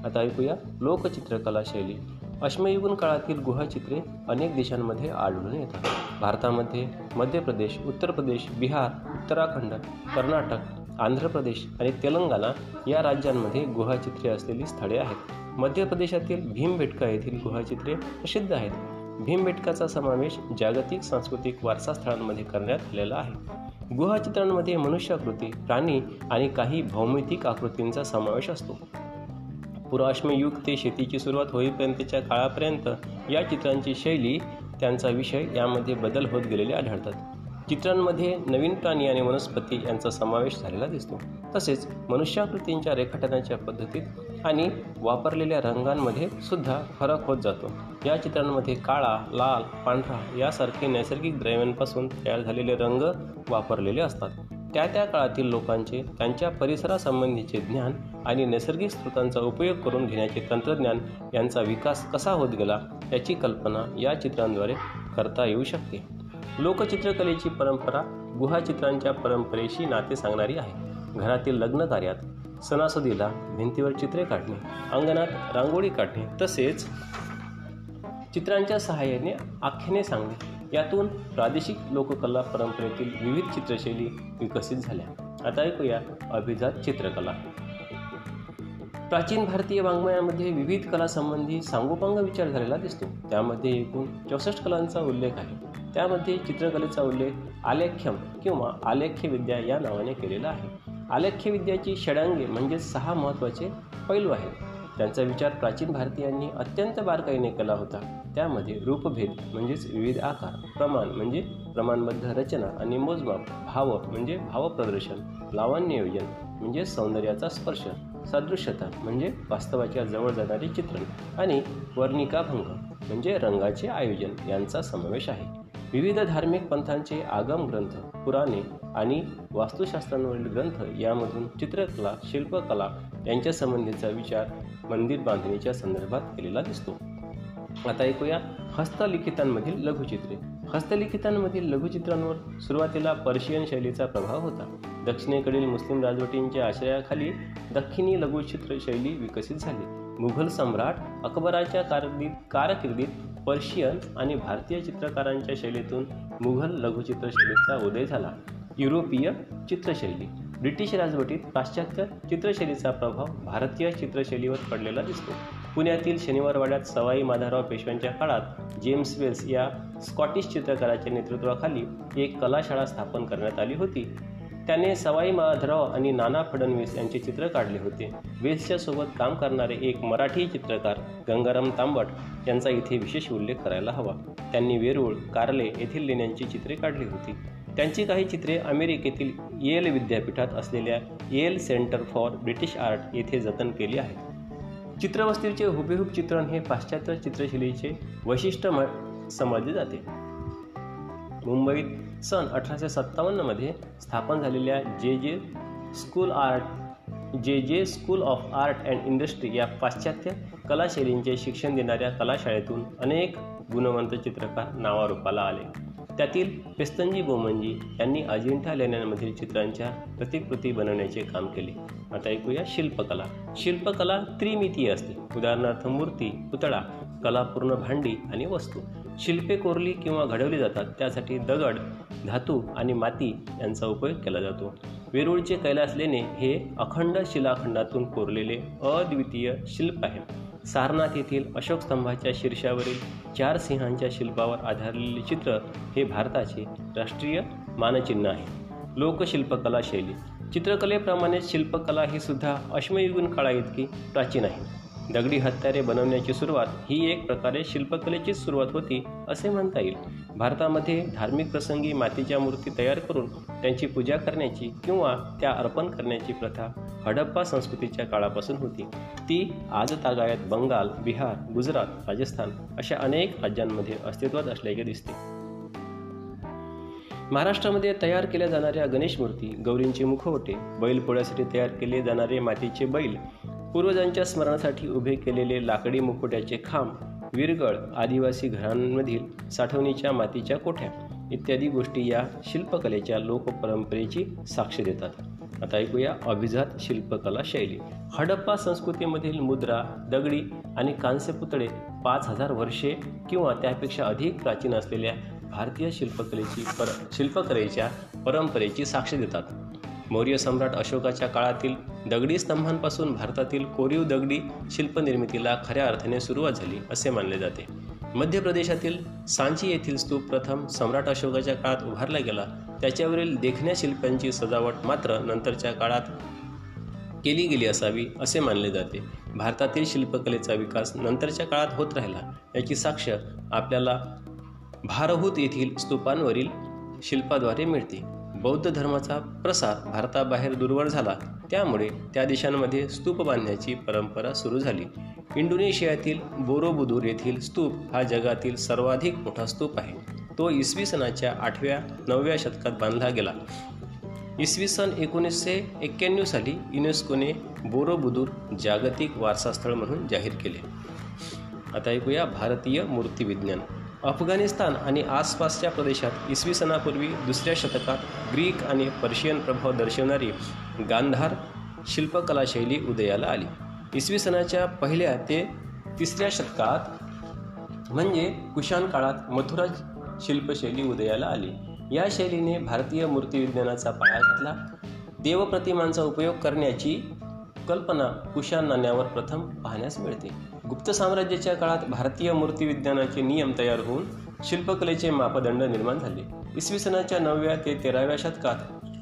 आता ऐकूया लोकचित्रकला शैली. अश्मयुगीन काळातील गुहाचित्रे अनेक देशांमध्ये आढळून येतात भारतामध्ये मध्य प्रदेश उत्तर प्रदेश बिहार उत्तराखंड कर्नाटक आंध्र प्रदेश आणि तेलंगणा या राज्यांमध्ये गुहाचित्रे असलेली स्थळे आहेत. मध्य प्रदेशातील भीमबेटका येथील गुहाचित्रे प्रसिद्ध आहेत. भीमबेटकाचा समावेश जागतिक सांस्कृतिक वारसा स्थळांमध्ये करण्यात आलेला आहे. गुहाचित्रांमध्ये मनुष्याकृती प्राणी आणि काही भौमितिक आकृतींचा समावेश असतो. पुराश्मयुग ते शेतीची सुरुवात होईपर्यंतच्या काळापर्यंत या चित्रांची शैली त्यांचा विषय यामध्ये बदल होत गेलेले आढळतात. चित्रांमध्ये नवीन प्राणी आणि वनस्पती यांचा समावेश झालेला दिसतो. तसेच मनुष्याकृतींच्या रेखाटनाच्या पद्धतीत आणि वापरलेल्या रंगांमध्ये सुद्धा फरक होत जातो. या चित्रांमध्ये काळा लाल पांढरा यासारखे नैसर्गिक द्रव्यांपासून तयार झालेले रंग वापरलेले असतात. त्या त्या काळातील लोकांचे त्यांच्या परिसरासंबंधीचे ज्ञान आणि नैसर्गिक स्रोतांचा उपयोग करून घेण्याचे तंत्रज्ञान यांचा विकास कसा होत गेला याची कल्पना या चित्रांद्वारे करता येऊ शकते. लोकचित्रकलेची परंपरा गुहाचित्रांच्या परंपरेशी नाते सांगणारी आहे. घरातील लग्न कार्यात सणासुदीला भिंतीवर चित्रे काढणे अंगणात रांगोळी काढणे तसेच चित्रांच्या सहाय्याने आख्याने सांगणे. यातून प्रादेशिक लोककला परंपरेतील विविध चित्रशैली विकसित झाल्या. आता ऐकूया अभिजात चित्रकला. प्राचीन भारतीय वाङ्मयामध्ये विविध कलासंबंधी सांगोपांग विचार झालेला दिसतो. त्यामध्ये एकूण चौसष्ट कलांचा उल्लेख आहे. त्यामध्ये चित्रकलेचा उल्लेख आलेख्यम किंवा आलेख्य विद्या या नावाने केलेला आहे. आलेख्य विद्याची षडांगे म्हणजे सहा महत्त्वाचे पैलू आहेत. त्यांचा विचार प्राचीन भारतीयांनी अत्यंत बारकाईने केला होता. त्यामध्ये रूपभेद म्हणजेच विविध आकार प्रमाण म्हणजे प्रमाणबद्ध रचना आणि मोजमाप भाव म्हणजे भावप्रदर्शन लावण्ययोजन म्हणजे सौंदर्याचा स्पर्श सदृश्यता म्हणजे वास्तवाच्या जवळ जाणारे चित्रण आणि वर्णिकाभंग म्हणजे रंगाचे आयोजन यांचा समावेश आहे. विविध धार्मिक पंथांचे आगम ग्रंथ पुराणे आणि वास्तुशास्त्रांवरील ग्रंथ यामधून चित्रकला शिल्पकला यांच्या संबंधीचा विचार मंदिर बांधणीच्या संदर्भात केलेला दिसतो. आता ऐकूया हस्तलिखितांमधील लघुचित्रे. हस्तलिखितांमधील लघुचित्रांवर सुरुवातीला पर्शियन शैलीचा प्रभाव होता. दक्षिणेकडील मुस्लिम राजवटींच्या आश्रयाखाली दक्षिणी लघुचित्र शैली विकसित झाली. मुघल सम्राट अकबराच्या कारकिर्दीत कारकिर्दीत पर्शियन आणि भारतीय चित्रकारांच्या शैलीतून मुघल लघुचित्रशैलीचा उदय झाला. युरोपीय चित्रशैली. ब्रिटिश राजवटीत पाश्चात्य चित्रशैलीचा प्रभाव भारतीय चित्रशैलीवर पडलेला दिसतो. पुण्यातील शनिवारवाड्यात सवाई माधवराव पेशव्यांच्या काळात जेम्स वेल्स या स्कॉटिश चित्रकाराच्या नेतृत्वाखाली एक कलाशाळा स्थापन करण्यात आली होती. त्याने सवाई माधवराव आणि नाना फडणवीस यांचे चित्र काढले होते. वेल्सच्या सोबत काम करणारे एक मराठी चित्रकार गंगाराम तांबट यांचा इथे विशेष उल्लेख करायला हवा. त्यांनी वेरूळ कार्ले येथील लेण्यांची चित्रे काढली होती. त्यांची काही चित्रे अमेरिकेतील येल विद्यापीठात असलेल्या Yale Center for British Art येथे जतन केली आहेत. चित्रवस्तीचे हुबेहूब चित्रण हे पाश्चात्य चित्रशैलीचे वैशिष्ट्य समजले जाते. मुंबईत सन अठराशे सत्तावन्नमध्ये स्थापन झालेल्या जे जे school art J J school of art and industry या पाश्चात्य कलाशैलींचे शिक्षण देणाऱ्या कलाशाळेतून अनेक गुणवंत चित्रकार नावारूपाला आले. त्यातील पेस्तंजी बोमनजी यांनी अजिंठा लेण्यांमधील चित्रांच्या प्रतिकृती बनवण्याचे काम केले. आता ऐकूया शिल्पकला. शिल्पकला त्रिमितीय असते. उदाहरणार्थ मूर्ती पुतळा कलापूर्ण भांडी आणि वस्तू. शिल्पे कोरली किंवा घडवली जातात त्यासाठी दगड धातू आणि माती यांचा उपयोग केला जातो. वेरूळचे कैलास लेणे हे अखंड शिलाखंडातून कोरलेले अद्वितीय शिल्प आहे. सारनाथ येथील अशोक स्तंभाच्या शीर्षावरील चार सिंहांच्या शिल्पावर आधारलेले चित्र हे भारताचे राष्ट्रीय मानचिन्ह आहे. लोकशिल्पकला शैली. चित्रकलेप्रमाणेच शिल्पकला ही सुद्धा अश्मयुगीन काळा इतकी प्राचीन आहे. दगडी हत्यारे बनवण्याची सुरुवात ही एक प्रकारे शिल्पकलेचीच सुरुवात होती असे म्हणता येईल. भारतामध्ये धार्मिक प्रसंगी मातीच्या मूर्ती तयार करून त्यांची पूजा करण्याची किंवा त्या अर्पण करण्याची प्रथा हडप्पा संस्कृतीच्या काळापासून होती. ती आज तागायत बंगाल बिहार गुजरात राजस्थान अशा अनेक राज्यांमध्ये अस्तित्वात असल्याचे दिसते. महाराष्ट्रामध्ये तयार केल्या जाणाऱ्या गणेश मूर्ती गौरींची मुखवटे बैलपोळ्यासाठी तयार केले जाणारे मातीचे बैल पूर्वजांच्या स्मरणासाठी उभे केलेले लाकडी मुकुट्याचे खांब विरगळ आदिवासी घरांमधील साठवणीच्या मातीच्या कोठ्या इत्यादी गोष्टी या शिल्पकलेच्या लोकपरंपरेची साक्ष देतात. आता ऐकूया अभिजात शिल्पकला शैली. हडप्पा संस्कृतीमधील मुद्रा दगडी आणि कांस्य पुतळे पाच हजार वर्षे किंवा त्यापेक्षा अधिक प्राचीन असलेल्या भारतीय शिल्पकलेची पर शिल्पकलेच्या परंपरेची साक्ष देतात. मौर्य सम्राट अशोकाच्या काळातील दगडी स्तंभांपासून भारतातील कोरीव दगडी शिल्पनिर्मितीला खऱ्या अर्थाने सुरुवात झाली असे मानले जाते. मध्य प्रदेशातील सांची येथील स्तूप प्रथम सम्राट अशोकाच्या काळात उभारला गेला. त्याच्यावरील देखण्या शिल्पांची सजावट मात्र नंतरच्या काळात केली गेली असावी असे मानले जाते. भारतातील शिल्पकलेचा विकास नंतरच्या काळात होत राहिला. याची साक्ष आपल्याला भारहूत येथील स्तूपांवरील शिल्पाद्वारे मिळते. बौद्ध धर्माचा प्रसार भारताबाहेर दूरवर झाला. त्यामुळे त्या देशांमध्ये स्तूप बांधण्याची परंपरा सुरू झाली. इंडोनेशियातील बोरोबुदूर येथील स्तूप हा जगातील सर्वाधिक मोठा स्तूप आहे. तो इसवी सनाच्या आठव्या नवव्या शतकात बांधला गेला. इसवी सन एकोणीसशे एक्क्याण्णव साली युनेस्कोने बोरोबुदूर जागतिक वारसास्थळ म्हणून जाहीर केले. आता ऐकूया भारतीय मूर्तिविज्ञान. अफगाणिस्तान आणि आसपासच्या प्रदेशात इसवी सणापूर्वी दुसऱ्या शतकात ग्रीक आणि पर्शियन प्रभाव दर्शवणारी गांधार शिल्पकला शैली उदयाला आली. इसवी सणाच्या पहिल्या ते तिसऱ्या शतकात म्हणजे कुशाण काळात मथुरा शिल्पशैली उदयाला आली. या शैलीने भारतीय मूर्तिविज्ञानाचा पाया घातला. देवप्रतिमांचा उपयोग करण्याची कल्पना कुशाण नाण्यावर प्रथम पाहण्यास मिळते. गुप्त साम्राज्याच्या काळात भारतीय मूर्तिविज्ञानाचे नियम तयार होऊन शिल्पकलेचे मापदंड निर्माण झाले. इसवी सनाच्या नवव्या ते तेराव्या शतकात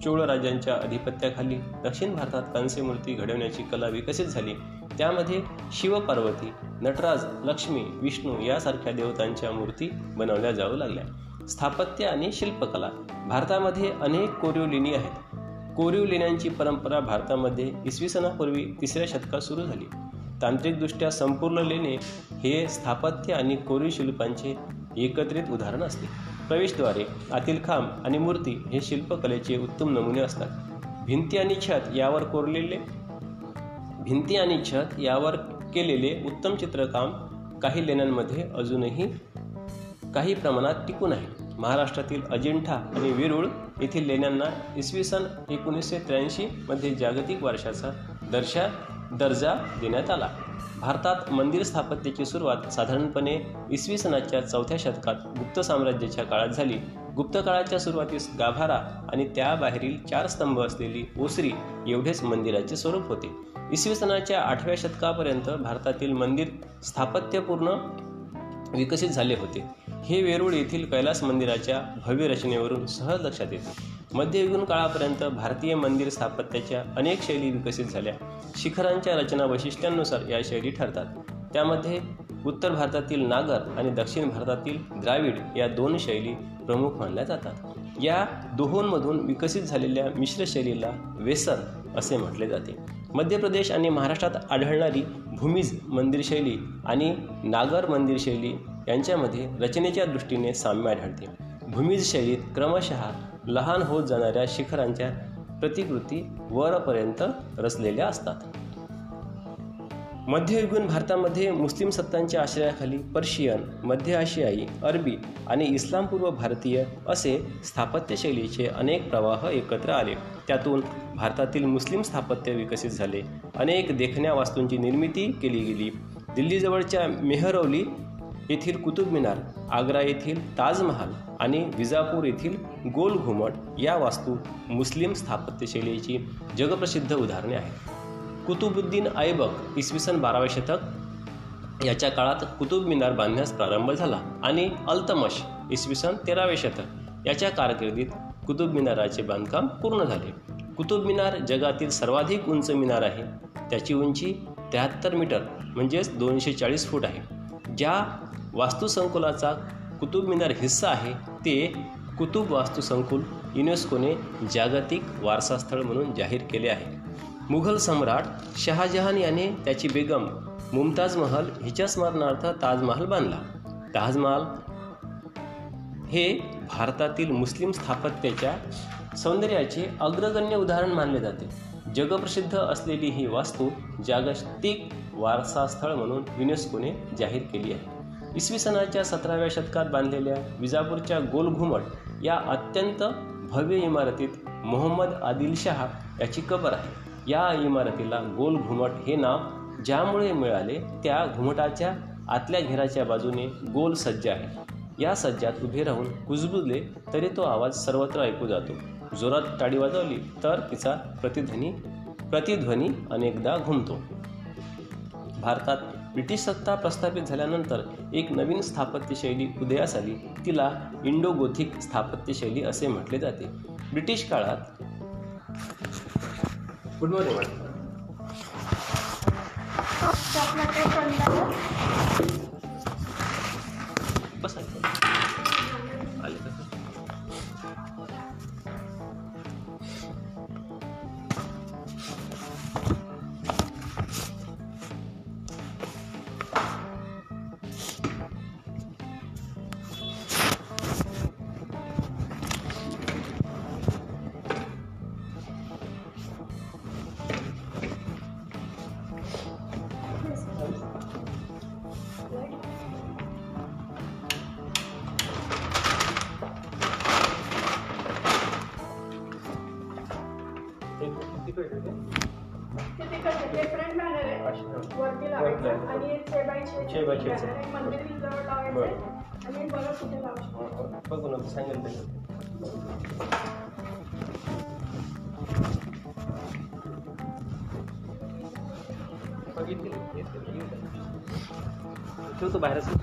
चोळ राजांच्या अधिपत्याखाली दक्षिण भारतात कांस्य मूर्ती घडवण्याची कला विकसित झाली. त्यामध्ये शिवपार्वती नटराज लक्ष्मी विष्णू यासारख्या देवतांच्या मूर्ती बनवल्या जाऊ लागल्या. स्थापत्य आणि शिल्पकला भारतामध्ये अनेक कोरीव लेणी आहेत. कोरीव लेण्यांची परंपरा भारतामध्ये इसवी सणापूर्वी तिसऱ्या शतकात सुरू झाली. तांत्रिकदृष्ट्या संपूर्ण लेणे हे स्थापत्य आणि कोरीव शिल्पांचे एकत्रित उदाहरण असते. प्रवेशद्वारे आतील खांब आणि मूर्ती हे शिल्पकलेचे उत्तम नमुने असतात. भिंती आणि छत यावर कोरलेले भिंती आणि छत यावर केलेले उत्तम चित्रकाम काही लेण्यांमध्ये अजूनही काही प्रमाणात टिकून आहे. महाराष्ट्रातील अजिंठा आणि वेरूळ येथील लेण्यांना इसवी सन एकोणीसशे त्र्याऐंशीमध्ये जागतिक वर्षाचा दर्शा दर्जा देण्यात आला. भारतात मंदिर स्थापत्याची सुरुवात साधारणपणे इसवी सनाच्या चौथ्या शतकात गुप्त साम्राज्याच्या काळात झाली. गुप्त काळाच्या सुरुवातीस गाभारा आणि त्याबाहेरील चार स्तंभ असलेली ओसरी एवढेच मंदिराचे स्वरूप होते. इसवी सनाच्या आठव्या शतकापर्यंत भारतातील मंदिर स्थापत्यपूर्ण विकसित झाले होते. हे वेरूळ येथील कैलास मंदिराच्या भव्य रचनेवरून सहज लक्षात येते. मध्ययुगीन काळापर्यंत भारतीय मंदिर स्थापत्याच्या अनेक शैली विकसित झाल्या. शिखरांच्या रचना वैशिष्ट्यांनुसार या शैली ठरतात. त्यामध्ये उत्तर भारतातील नागर आणि दक्षिण भारतातील द्राविड या दोन शैली प्रमुख मानल्या जातात. या दोहोंमधून विकसित झालेल्या मिश्र शैलीला वेसन असे म्हटले जाते. मध्य प्रदेश आणि महाराष्ट्रात आढळणारी भूमिज मंदिर शैली आणि नागर मंदिर शैली यांच्यामध्ये रचनेच्या दृष्टीने साम्य आढळते. भूमिज शैलीत क्रमशः लहान होत जाणाऱ्या शिखरांच्या प्रतिकृती वरपर्यंत रचलेल्या असतात. मध्ययुगीन भारतामध्ये मुस्लिम सत्तांच्या आश्रयाखाली पर्शियन मध्य आशियाई अरबी आणि इस्लामपूर्व भारतीय असे स्थापत्यशैलीचे अनेक प्रवाह एकत्र आले. त्यातून भारतातील मुस्लिम स्थापत्य विकसित झाले. अनेक देखण्या वास्तूंची निर्मिती केली गेली. दिल्लीजवळच्या मेहरौली येथील कुतुब मिनार आग्रा येथील ताजमहाल आणि विजापूर येथील गोल घुमट या वास्तू मुस्लिम स्थापत्यशैलीची जगप्रसिद्ध उदाहरणे आहेत. कुतुबुद्दीन ऐबक इसवी सन बारावे शतक याच्या काळात कुतुब मिनार बांधण्यास प्रारंभ झाला आणि अल्तमश इसवी सन तेरावे शतक याच्या कारकिर्दीत कुतुब मिनाराचे बांधकाम पूर्ण झाले. कुतुब मिनार जगातील सर्वाधिक उंच मिनार आहे. त्याची उंची त्र्याहत्तर मीटर म्हणजेच दोनशे चाळीस फूट आहे. ज्या वास्तुसंकुलाचा कुतुब मिनार हिस्सा आहे. ते कुतुब वास्तुसंकुल युनेस्कोने जागतिक वारसास्थळ म्हणून जाहीर केले आहे. मुघल सम्राट शहाजहान याने त्याची बेगम मुमताज महल हिच्या स्मरणार्थ ताजमहाल बांधला. ताजमहाल हे भारतातील मुस्लिम स्थापत्याच्या सौंदर्याचे अग्रगण्य उदाहरण मानले जाते. जगप्रसिद्ध असलेली ही वास्तू जागतिक वारसास्थळ म्हणून युनेस्कोने जाहीर केली आहे. इसवी सनाच्या सतराव्या शतकात बांधलेल्या विजापूरच्या गोलघुमट या अत्यंत भव्य इमारतीत मोहम्मद आदिलशाह याची कबर आहे. या इमारतीला गोल घुमट हे नाव ज्यामुळे मिळाले त्या घुमटाच्या आतल्या घेराच्या बाजूने गोल सज्ज आहे. या सज्जात उभे राहून कुजबुजले तरी तो आवाज सर्वत्र ऐकू जातो. जोरात टाळी वाजवली तर तिचा प्रतिध्वनी प्रतिध्वनी अनेकदा घुमतो. भारतात ब्रिटिश सत्ता प्रस्थापित झाल्यानंतर एक नवीन स्थापत्यशैली उदयास आली. तिला इंडो गोथिक स्थापत्यशैली असे म्हटले जाते. ब्रिटिश काळात गुड मॉर्निंग मॅडम ठेवतो बाहेरच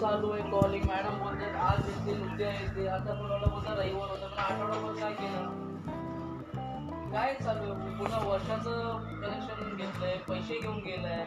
चालू आहे कॉलिंग मॅडम बोलतात आज येतील उद्या येते. आता कोणाला बोलता रविवार होता पण आठवडाभर काय केलं? काय चालू आहे? पुन्हा वर्षाचं कनेक्शन घेतलंय पैसे घेऊन गेलंय.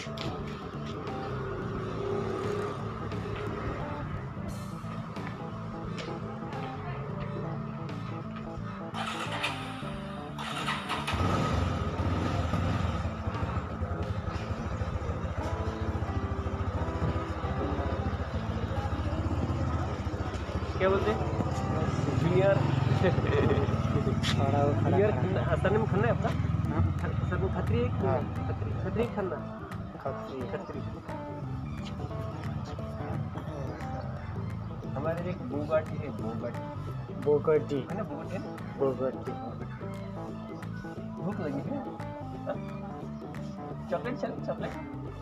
क्या बोलते? Junior junior Khanna surname Khanna है आपका? सरनेम खत्री है हाँ। खत्री? खत्री खन्ना। खत्री हमारे एक बोगाटी है बोगाटी। बोगटी। है ना बोगाटी? है? भूख लगी है? हाँ? चॉकलेट चल चॉकलेट?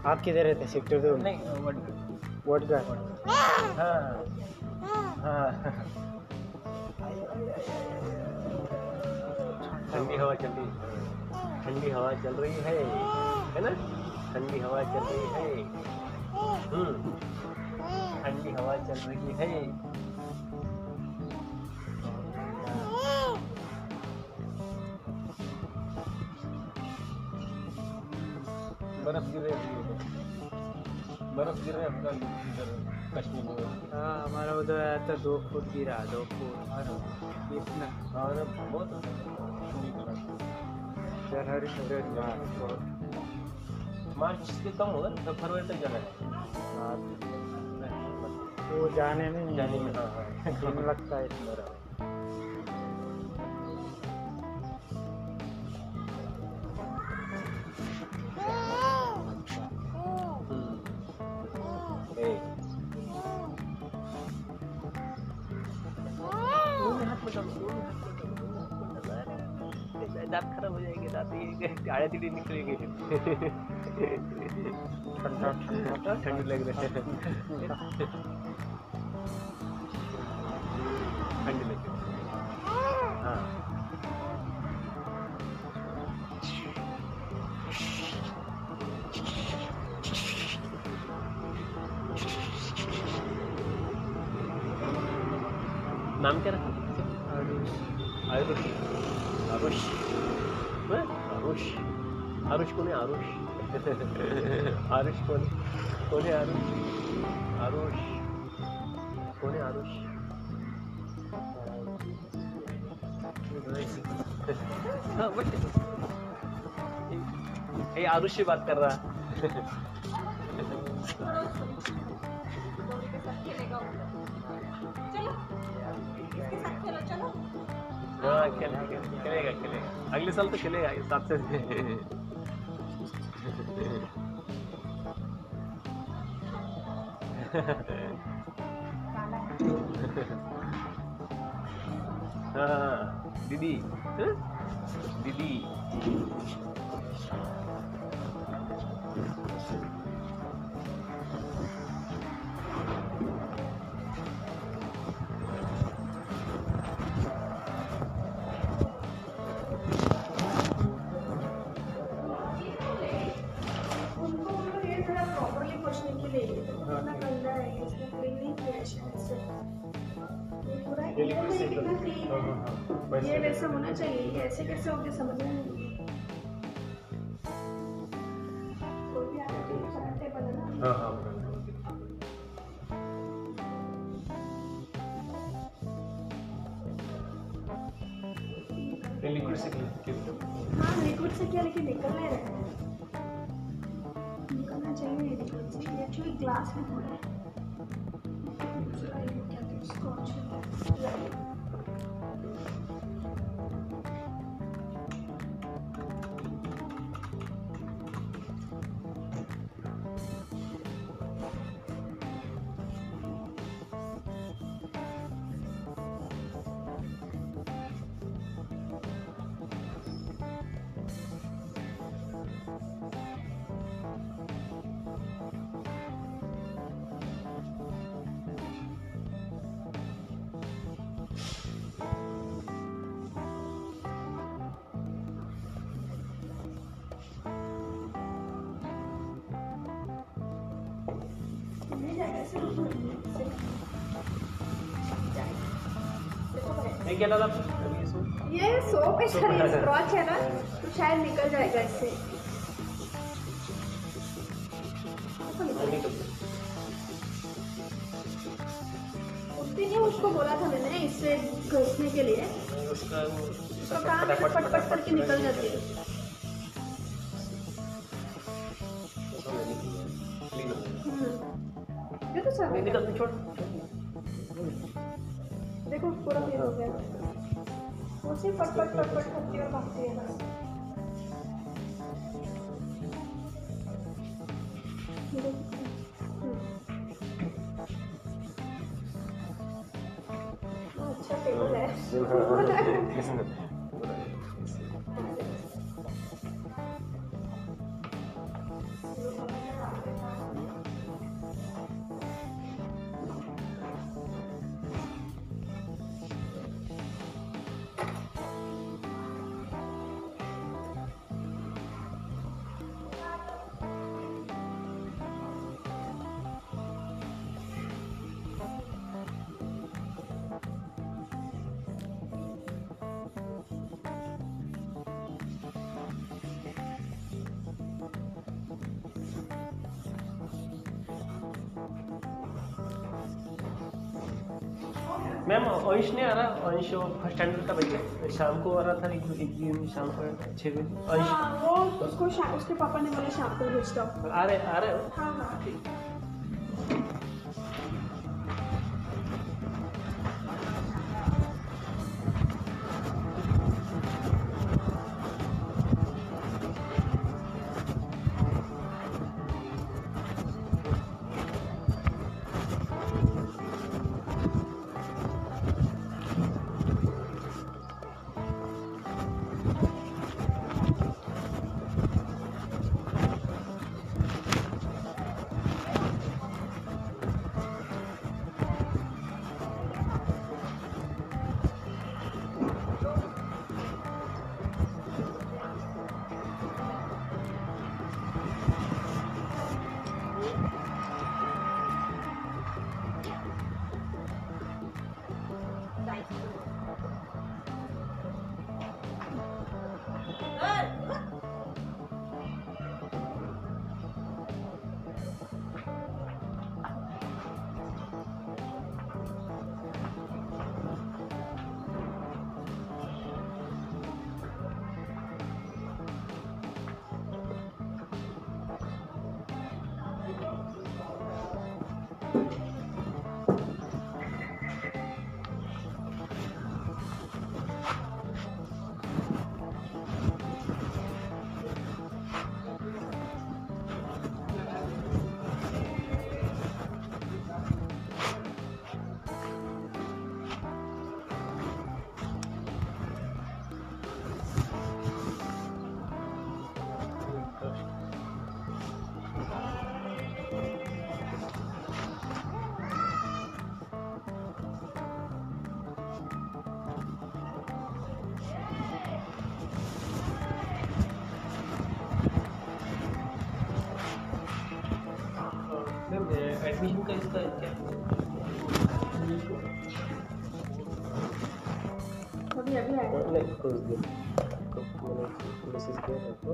आप किधर रहते सेक्टर दो नहीं वट वडगड हाँ। हाँ। ठंडी हवा चल रही है। ठंडी हवा चल रही है। है ना? ठंडी हवा चल रही है। हम्म ठंडी हवा चल रही है। बर्फ़ गिर रही है। बर्फ़ गिर रहा है आपका इधर कश्मीर में। हाँ हमारा उधर आया था दो फुट गिरा दो फुट। इतना। हाँ ना बहुत ठंडी लगा जनवरी फरवरी मार्च मार्च से कम होगा तो फरवरी तक जाना है। वो जाने में जाने में हाँ। हाँ लगता है मेरा हम्म। ए। दांत खराब हो जाएंगे दांत ये आड़े तिड़ी निकलेंगे ठंडा ठंडा ठंड लग रहा है आयुष आरुष. आरुष. आरुष कोणी? आरुष. आरुष कोण? कोणी आरुष? आरुष. कोणी आरुष? हे बट आरुष बात कर. रहा खेलेगा खेलेगा अगले साल तो खेलेगा इस साथ से हाँ दीदी हाँ? दीदी। ये लिक्विड से कितना हाँ clean हाँ है। हाँ ये वैसे वैसा होना चाहिए ये ऐसे कैसे हो गया समझ में नहीं कोई भी आगे तो कराटे बनाना हाँ हाँ ये लिक्विड से क्लीन हाँ लिक्विड से क्या लेकिन निकल नहीं रहा है निकलना चाहिए लिक्विड से ये एक्चुअली ग्लास में हो रहा है क्या डाला था? ये सोप है सर स्क्रॉच है ना तो शायद निकल जाएगा इससे। उसको बोला था मैंने इससे घसने के लिए। उसका वो उसका पट पट करके निकल जाती है। पूरा क्लियर हो गया वो सिर्फ पट पट पट पट करती है और भागती है बस ये देखो। हम्म। अच्छा टेबल है अंश नहीं आ रहा अंश फ़र्स्ट स्टैंडर्ड का बच्चा शाम को आ रहा था एक एक दिन शाम को छः बजे अंश वो उसको उसके पापा ने बोला शाम को भेजता आ रहे आ रहे हो? हाँ हाँ।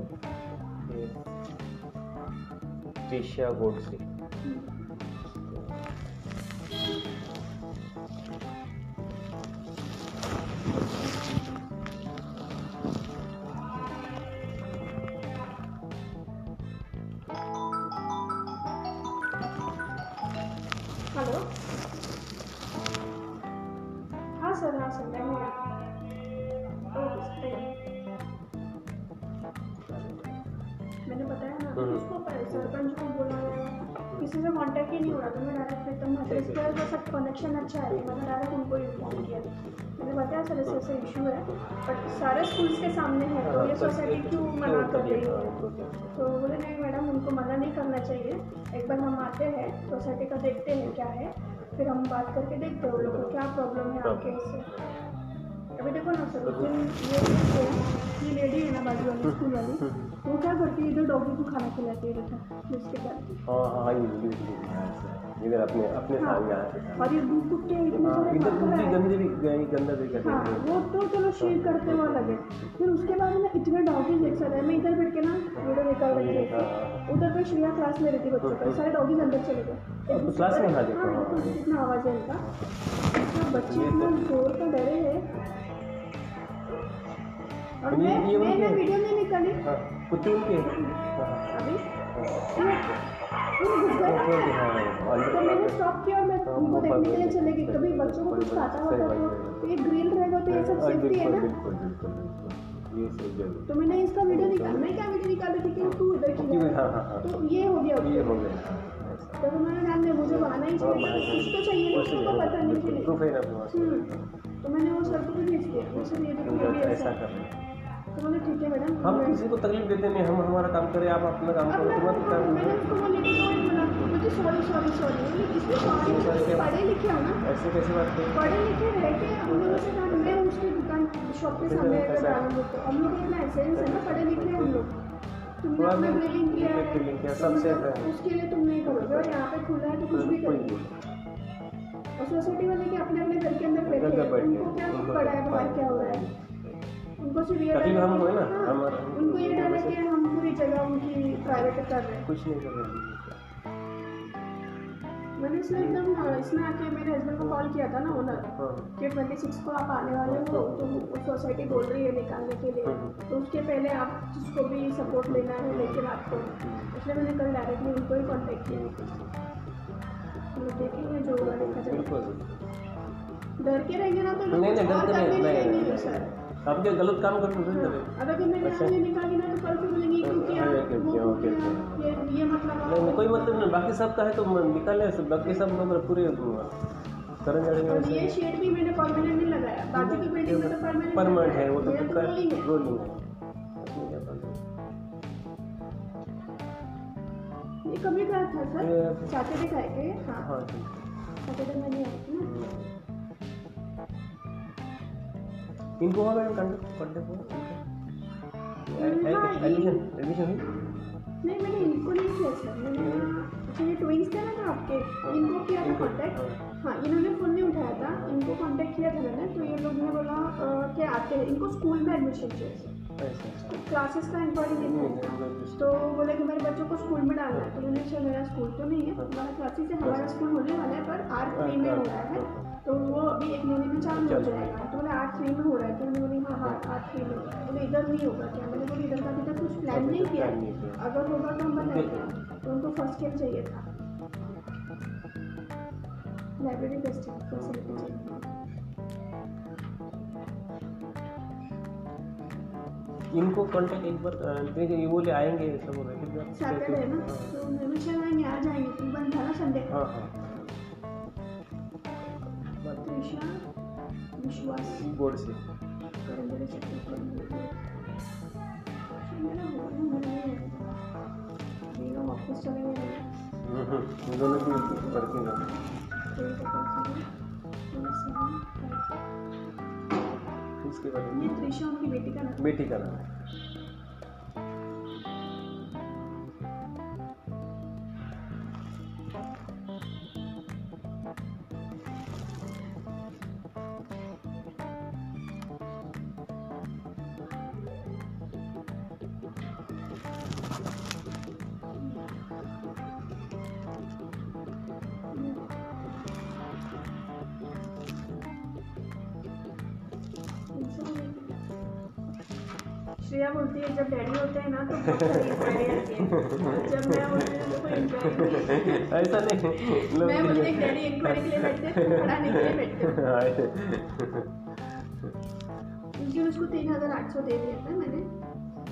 किया था गोडसे है। तो बोले नहीं मैडम उनको मना नहीं करना चाहिए। एक बार हम आते हैं सोसाइटी का देखते हैं क्या है। फिर हम बात करके देखते हैं वो लोग को क्या प्रॉब्लम है आपके इससे। अभी देखो ना सर उस दिन ये है, ये लेडी है ना बाजू वाली स्कूल वाली वो क्या करती है? इधर डॉगी को खाना खिलाती है बेटा जिसके बाद हाँ हाँ से। इधर अपने अपने हाँ। साथ यहाँ और ये इतने हाँ सारे इधर। गंदी भी गई- गंदा भी कर हाँ वो तो चलो शेयर करते हुआ लगे। फिर उसके बाद ना इतने डॉगीज एक साथ है। मैं इधर बैठ के ना वीडियो निकाल रही थी हाँ। उधर पे श्रेया क्लास में रहती बच्चों का सारे डॉगीज अंदर चले गए। तो क्लास में पर- हाँ हाँ, हाँ। कितना आवाज़ है इनका। बच्चे इतना ज़ोर का डरे हैं। और मैं मैं वीडियो नहीं निकाली। हाँ कुत्ते उनके। हाँ अभी तो मैंने स्टॉप किया और मैं हाँ, उनको देखने के लिए चले गई कभी बच्चों को कुछ खाता होता तो तो ये ग्रिल रहेगा तो ये सब हाँ, सेफ्टी है ना बिल्कुल बिल्कुल बिल्कुल ये सही ज़रूर तो मैंने इसका वीडियो निकाल मैं क्या वीडियो निकाल रही थी कि तू इधर की। हाँ, हाँ, हाँ। तो ये हो गया ये हो गया हाँ, तो मैंने ध्यान में मुझे बनाना ही चाहिए हाँ, कुछ तो चाहिए उसको पता नहीं चले है। तो मैंने वो सर को भी भेज दिया मैं सर ये देखो भी ऐसा ऐसा कर बोले ठीक है मैडम हम किसी को तकलीफ़ देते नहीं हम हमारा काम करें आप अपना काम करो तुम्हारा काम मैंने उसको बोली कि नो बोला मुझे सॉरी सॉरी सॉरी पढ़े लिखे हो ना ऐसे कैसे बात करें? पढ़े लिखे रह के हम लोगों से कहा मैं उसकी दुकान शॉप के सामने ऐसा- तो हम लोग का इतना है ना पढ़े लिखे हम लोग। तुमने अपना किया है सब सेफ़ है। उसके लिए तुम नहीं करोगे और यहाँ पे खुला है तो कुछ भी करोगे और सोसाइटी वाले के अपने अपने घर के अंदर बैठे हैं? उनको क्या पड़ा है बाहर क्या हो रहा है? उनको सिर्फ़ ये तकलीफ़ डाला हमको है ना, कि- हाँ, उनको ये डाला कि हम पूरी जगह उनकी प्राइवेट कर रहे हैं। कुछ नहीं कर रहे। मैंने इसमें एकदम हाँ, इसमें आके मेरे हस्बैंड को कॉल किया था ना ओनर हाँ। कि ट्वेंटी सिक्स को आप आने वाले हो तो सोसाइटी बोल रही है निकालने के लिए। तो उसके पहले आप जिसको भी सपोर्ट लेना है लेकिन आपको इसलिए मैंने कल डायरेक्टली उनको ही कांटेक्ट किया। देखेंगे जो होगा देखा जाएगा डर के रहेंगे ना तो नहीं नहीं गलत करने नहीं नहीं नहीं रहेंगे सर आप क्या गलत काम कर रहे हाँ, हैं अब अगर मैंने अच्छा। आज ये निकाली ना तो कल फिर बोलेंगे क्योंकि हाँ, आप ओके, वो ओके, क्योंकि ओके। आप ये ये मतलब नहीं नहीं, कोई मतलब नहीं बाकी सब का है तो निकाले सब बाकी सब लोग पूरे करण जाने और ये शेड भी मैंने परमानेंट नहीं लगाया। बाजू की बिल्डिंग में तो परमानेंट परमानेंट है वो तो मेरा पक्का रोलिंग है। रोलिंग है। उसमें क्या बात है? ये कभी कहा था सर? ये- सैटरडे का है क्या ये? हाँ। हाँ ठीक है। सैटरडे में नहीं आई थी ना? मैडम कंडक्ट कंडक्ट हुआ हाँ, एडमिशन एडमिशन हुई नहीं मैंने इनको नहीं किया मैंने अच्छा ये ट्विंस थे ना आपके इनको किया था कांटेक्ट हाँ इन्होंने फ़ोन नहीं उठाया था इनको कांटेक्ट किया था मैंने तो ये लोग ने बोला कि आते हैं? इनको स्कूल में एडमिशन चाहिए क्लासेस का इंक्वायरी नहीं तो बोले कि मेरे बच्चों को स्कूल में डालना है? तो मैंने अच्छा मेरा स्कूल तो नहीं है हमारा क्लासेस है हमारा स्कूल होने वाला है पर आर थ्री में हो रहा है। तो वो अभी एक महीने में चालू हो जाएगा तो बोले आर थ्री में हो रहा है तो मैंने बोली हाँ हाँ आर थ्री में बोले इधर नहीं होगा क्या? मैंने बोली इधर का अभी तक कुछ प्लान नहीं किया। अगर होगा तो हम बताएँगे तो उनको फ़र्स्ट ईयर चाहिए था। लाइब्रेरी टेस्टिंग फैसिलिटी चाहिए इनको कांटेक्ट एक बार ये बोले आएँगे ऐसा बोल सैटरडे है ना? तो मैंने चल आएँगे आ जाएँगे। फिर बंद था ना संडे हाँ हाँ। त्रिशा विश्वास बोर्ड से करंदरे छत्तीसगढ़ मेरा हो गया मेरा नहीं है ये लोग वापस चले गए हैं। हम्म, हम्म, दोनों की वर्किंग है तो ये तो कैसे है? तो सेवन, इसके बाद फाइव। ये त्रिशा उनकी बेटी का नाम बेटी का नाम है श्रेया बोलती है जब डैडी होते हैं ना तो है। जब मैं बोलती हूँ तो कोई ऐसा नहीं। मैं बोलती हूँ डैडी इंक्वायरी के लिए बैठते हैं पढ़ाने के लिए बैठते हैं। दिन उसको तीन हज़ार आठ सौ दे दिया था मैंने।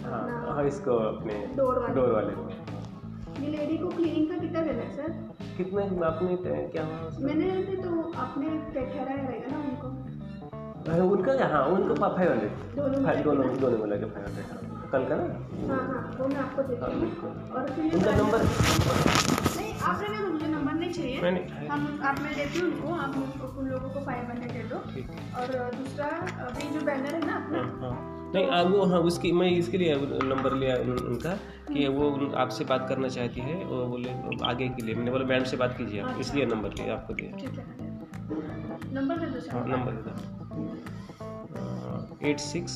हाँ हाँ, इसको अपने डोर वाले। डोर वाले को ये लेडी को क्लीनिंग का कितना देना है सर कितने आपने क्या मैंने तो आपने ठहराया रहेगा ना उनको। उनका क्या? हाँ उनको फाइव हंड्रेड के दोनों दोनों के फाइव हंड्रेड कल का ना? हाँ हाँ वो मैं आपको देती हाँ, हूँ उनका नंबर नहीं आप रहने मुझे नंबर नहीं चाहिए। नहीं। हम आप मैं देती हूँ उनको। आप उन लोगों को फाइव हंड्रेड दे दो। और दूसरा अभी जो बैनर है ना अपना हाँ, हाँ। नहीं आ, वो हाँ उसकी मैं इसके लिए नंबर लिया उन- उनका कि वो उन- आपसे बात करना चाहती है और बोले आगे के लिए। मैंने बोला मैम से बात कीजिए आप। इसलिए नंबर लिया आपको दिया। ठीक है नंबर दे दो हाँ नंबर दे दो eight six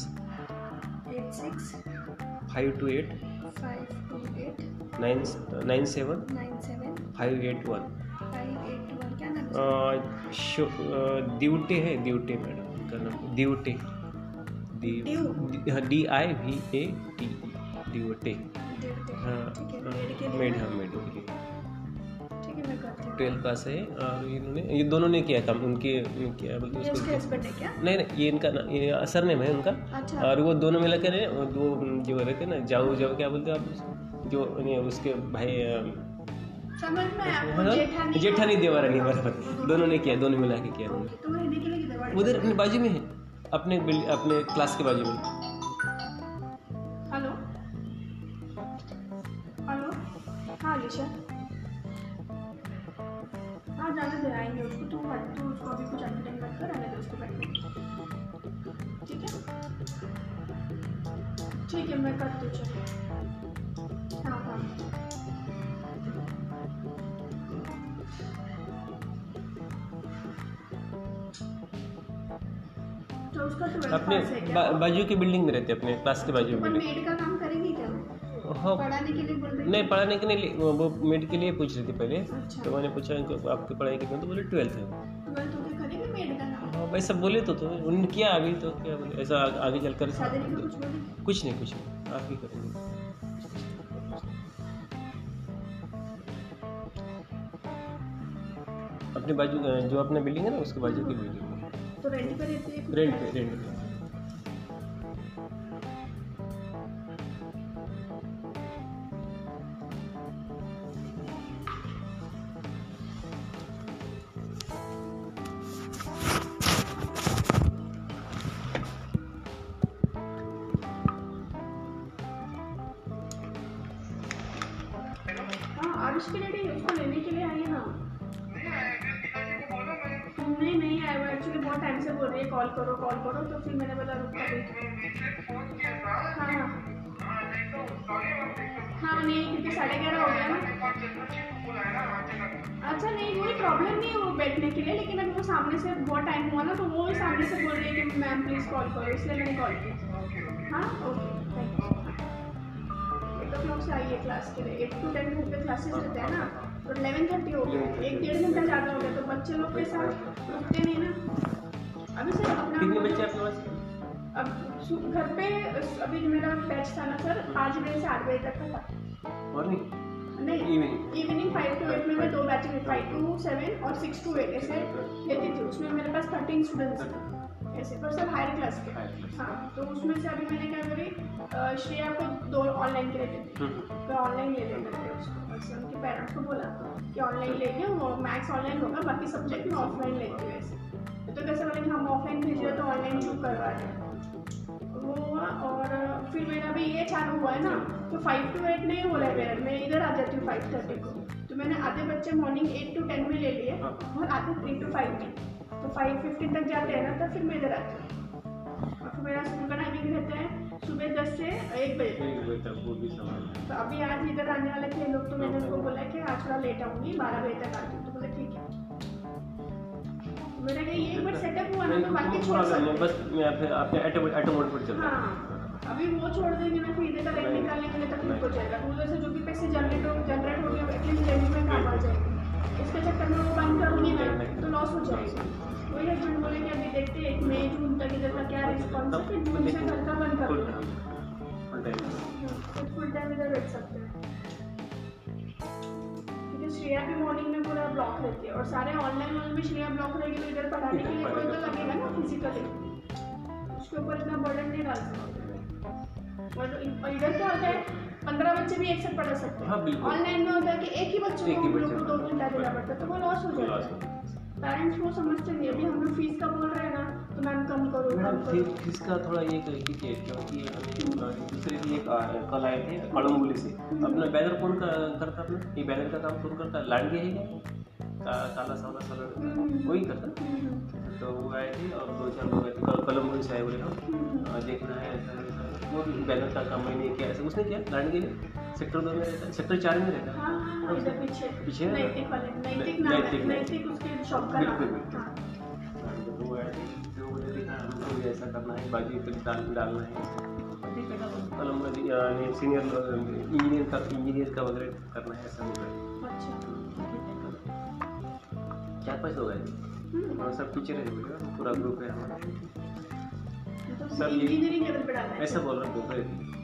eight six five two eight five two eight nine nine seven nine seven five eight one five eight one क्या नाम है? शो दिवटे है दिवटे मैडम उनका नाम। Diwte D I V A T Diwte हैं। हाँ है मेड हाँ मेड ठीक है मैं करती हूँ। ट्वेल्थ पास है और इन्होंने ये दोनों ने किया काम उनके क्या बोलते हैं उसको? हस्बैंड क्या? नहीं नहीं ये इनका ना ये सरनेम है उनका अच्छा। और वो दोनों मिला कर वो दो जो रहते ना जाऊ जाओ क्या बोलते हैं आप जो उसके भाई हाँ, जेठानी देवरानी बराबर। दोनों ने किया दोनों मिला के किया। उन्होंने तो उधर अपने बाजू में है अपने अपने क्लास के बाजू में। कर दे ठीक है ठीक है मैं करती हूँ चलो। हाँ हाँ। तो अपने बाजू की बिल्डिंग में रहते हैं अपने क्लास के बाजू तो में बिल्डिंग। मेड का काम करेगी क्या हाँ। पढ़ाने के लिए बोल रही नहीं पढ़ाने के लिए वो- वो मेड के लिए पूछ रही थी पहले। अच्छा। तो मैंने पूछा आपकी पढ़ाई कितनी? तो बोले ट्वेल्थ है भाई सब बोले तो तो उन्होंने किया अभी तो क्या बोले ऐसा आगे चलकर कर कुछ नहीं कुछ नहीं आप ही करेंगे। अपने बाजू जो अपने बिल्डिंग है ना उसके बाजू की बिल्डिंग तो रेंट पे रहती है रेंट पे रेंट पे। कोई नहीं वो बैठने के लिए लेकिन अभी वो सामने से बहुत टाइम हुआ ना तो वो सामने से बोल रही है कि मैम प्लीज़ कॉल करो। इसलिए मैंने कॉल किया हाँ? Okay thank you eight o'clock से आई है क्लास के लिए। एट टू टेन घर पे क्लासेस रहते हैं ना तो इलेवन थर्टी हो गया। एक डेढ़ घंटा ज़्यादा हो गया तो बच्चे लोग के साथ रुकते नहीं ना। अभी सर अपना बच्चे आपके पास? अब घर पे अभी मेरा बैच था ना सर पाँच बजे से आठ बजे तक का था। Morning. Evening five to eight में मैं दो बैच में फाइव टू सेवन और सिक्स टू एट ऐसे लेती थी। उसमें मेरे पास थर्टीन स्टूडेंट्स थे। ऐसे पर सब हायर क्लास के। हाँ तो उसमें से अभी मैंने क्या करी श्रेया को दो ऑनलाइन के लेते थे। तो ऑनलाइन ले लेते थे उसको। बस उनके पेरेंट्स को बोला कि ऑनलाइन लेंगे वो मैथ्स ऑनलाइन होगा बाकी सब्जेक्ट में ऑफलाइन लेंगे वैसे तो कैसे बोले कि हम ऑफलाइन भेज रहे तो ऑनलाइन चूक करवा रहे हैं? वो हुआ और फिर मेरा भी ये चालू हुआ है ना तो फाइव टू एट नहीं बोला है मेरा मैं इधर आ जाती हूँ फाइव थर्टी को। तो मैंने आधे बच्चे मॉर्निंग एट टू टेन में ले लिए हाँ। और आधे थ्री टू फाइव में। तो फाइव फिफ्टीन तक जाते हैं ना तो फिर मैं इधर आती हूँ। और फिर मेरा स्कूल का टाइमिंग रहता है सुबह दस से एक बजे तक। तो अभी आज इधर आने वाले थे लोग तो मैंने उनको बोला कि आज थोड़ा लेट आऊँगी बारह बजे तक आती हूँ। तो बोले है मेरा ये एक सेटअप हुआ ना तो बाकी छोड़ सकते बस मैं फिर आपके ऑटो ऑटो मोड पर चल रहा हाँ अभी वो छोड़ देंगे ना फिर इधर का रेंट निकालने के लिए तकलीफ़ हो जाएगा। तो उधर से जो भी पैसे जनरेट हो जनरेट हो गए एटलीस्ट रेंट में काम आ जाएगी। इसके चक्कर में वो बंद करूँगी ना तो लॉस हो जाएगा। वही हस्बैंड बोले कि अभी देखते हैं एक मई जून तक इधर का क्या रिस्पॉन्स है फिर जून से घर का बंद कर फुल टाइम इधर बैठ सकते हैं। श्रेया भी मॉर्निंग में पूरा ब्लॉक रहती है और सारे ऑनलाइन वाले में श्रेया ब्लॉक रहेगी तो इधर पढ़ाने के लिए कोई तो लगेगा ना फिजिकली उसके ऊपर इतना बर्डन नहीं डाल सकते। और इधर क्या होता है पंद्रह बच्चे भी एक साथ पढ़ा सकते हैं। हाँ, ऑनलाइन में होता है कि एक ही बच्चे को हम लोग को। दो घंटा देना पड़ता है तो वो लॉस हो जाता है। है। पेरेंट्स को समझते नहीं अभी हम लोग फ़ीस का बोल रहे हैं ना तो मैम कम करो मैडम फिर इसका थोड़ा ये कीजिए क्योंकि दूसरे भी एक कल आए थे कड़मगुली से। अपना बैनर कौन का- करता अपना? ये बैनर का काम कौन करता? लाडगे है क्या? काला सावला सा वही करता? हम्म, तो वो आए थे और दो चार लोग आए थे कल कलमगुली से आए बोले हम हम्म, अ, देखना है वो भी बैनर का काम मैंने किया ऐसा उसने किया लाडगे ने सेक्टर दो में रहता है? सेक्टर चार में रहता है? हाँ हाँ हाँ, इधर पीछे। पीछे है? ना? नैतिक वाले नैतिक नै- नाम नैतिक, है नैतिक उसके शॉप का नाम बिल्कुल, है। बिल्कुल। हाँ। तो वो आए थे फिर वो बोले देखा हमको भी ऐसा करना है बाजू पे डाल डालना है। और ठीक है कलम का सीनियर इंजीनियर का इंजीनियर का वगैरह करना है ऐसा वगैरह अच्छा। चार पाँच लोग आए थे हम्म, और सब टीचर है बोले पूरा ग्रुप है हमारा। तो सर, इंजीनियरिंग लेवल पे डालना है। ऐसा बोल रहे बोल रहे थे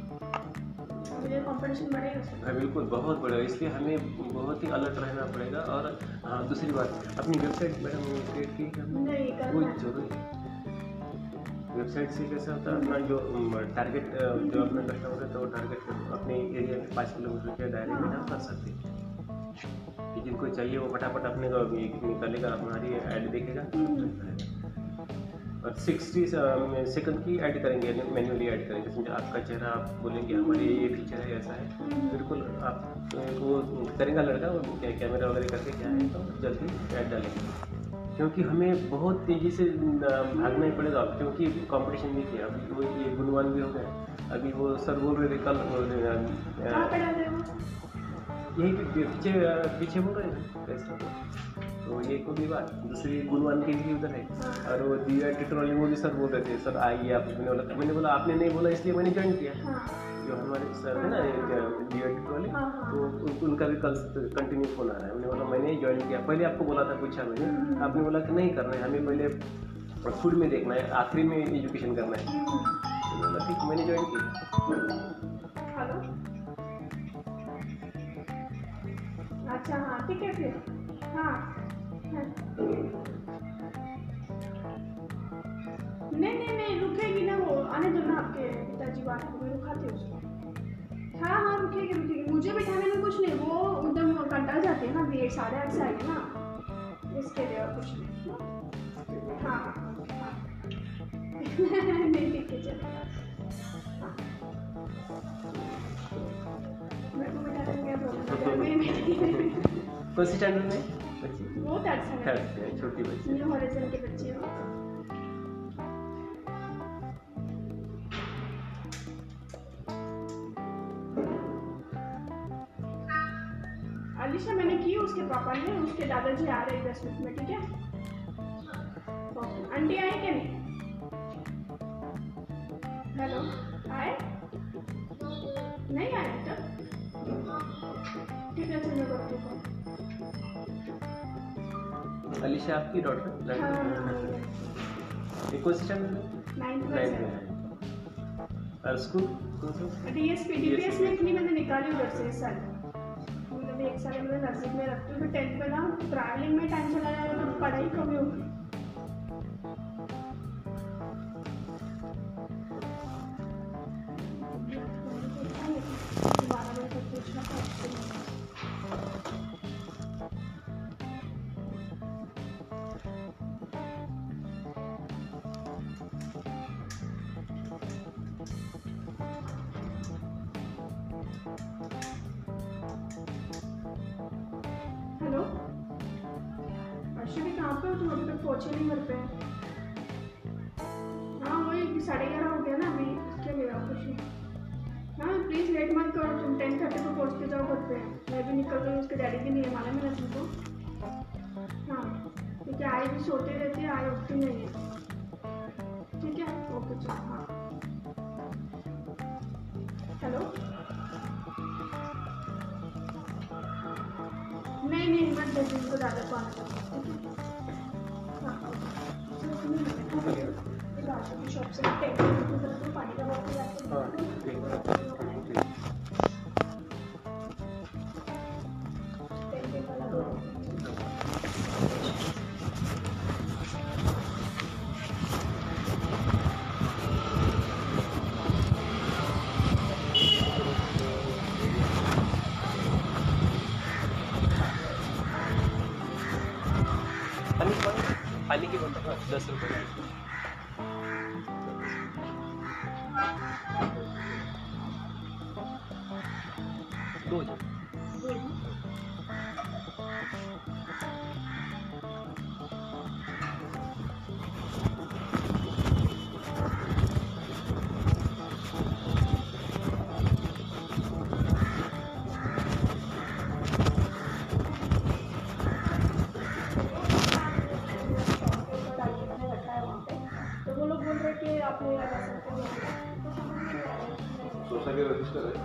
बढ़ेगा हाँ बिल्कुल बहुत बड़ा इसलिए हमें बहुत ही अलर्ट रहना पड़ेगा और हाँ दूसरी बात अपनी वेबसाइट मैडम क्रिएट की है है। ज़रूरी वेबसाइट से कैसा होता है अपना जो टारगेट जो अपना कस्टमर है तो वो टारगेट अपने एरिया में पाँच किलोमीटर के दायरे में हम कर सकते हैं। जिनको चाहिए वो फटाफट अपने निकालेगा हमारी ऐड देखेगा। और सिक्सटी सेकंड की ऐड करेंगे मैन्युअली ऐड करेंगे। समझो आपका चेहरा आप बोलेंगे हमारे ये फीचर है ऐसा है। बिल्कुल आप वो करेगा लड़का वो क्या कैमरा वगैरह करके क्या है तो जल्दी ऐड डालेंगे। क्योंकि हमें बहुत तेज़ी से भागना ही पड़ेगा। अब क्योंकि कंपटीशन देखिए अभी वो ये गुणवान भी हो गए। अभी वो सर बोल रहे थे कल बोल रहे यही पीछे पीछे बोल रहे हैं तो ये को भी बात दूसरी गुणवान के लिए उधर है। और वो दिव्या ट्विटर वाले वो भी सर बोल रहे थे सर आइए आप। मैंने बोला मैंने बोला आपने नहीं बोला इसलिए मैंने ज्वाइन किया। हाँ। जो हमारे सर है ना दिव्या हाँ, हाँ। तो उनका भी कल कंटिन्यू फ़ोन आ रहा है। मैंने बोला मैंने ज्वाइन किया। पहले आपको बोला था पूछा मैंने आपने बोला कि नहीं करना है हमें पहले फ़ूड में देखना है आखिरी में एजुकेशन करना है। हम्म, बोला ठीक मैंने ज्वाइन किया। अच्छा हाँ ठीक है फिर। हाँ हाँ। नहीं नहीं नहीं रुकेगी ना वो। आने दो ना आपके पिताजी बात को मैं रुकाती हूँ उसको। हाँ हाँ रुकेगी रुकेगी। मुझे बिठाने में कुछ नहीं वो एकदम कंटा जाते हैं ना अभी साढ़े आठ से आएँगे ना। इसके लिए और कुछ नहीं हाँ। हाँ हाँ। नहीं ठीक है चलेगा हाँ। कौन सी स्टैंडर्ड में? बच्ची वो थर्ड से है। छोटी बच्ची। न्यू हॉरिजन के बच्चे हो। अलीशा मैंने की उसके पापा ने उसके दादाजी आ रहे हैं दस मिनट में ठीक है? अंडी आंटी आए क्या नहीं? अलीशा आपकी डॉटर लड़की ये कौन सी स्टैंडर्ड में नाइन्थ नाइन्थ क्लास में है और स्कूल डीएसपी डीपीएस में? इतनी मैंने निकाली उधर से इस साल। मतलब एक साल मैंने नर्सिंग में रखती हूँ फिर टेंथ में ना ट्रैवलिंग में टाइम चला जाएगा तो पढ़ाई कमी होगी सोसायटी रजिस्टर आहे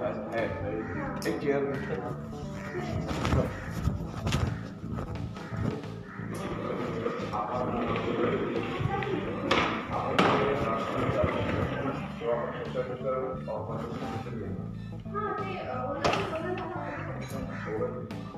आहे, आहे. एक चेअर हां, ते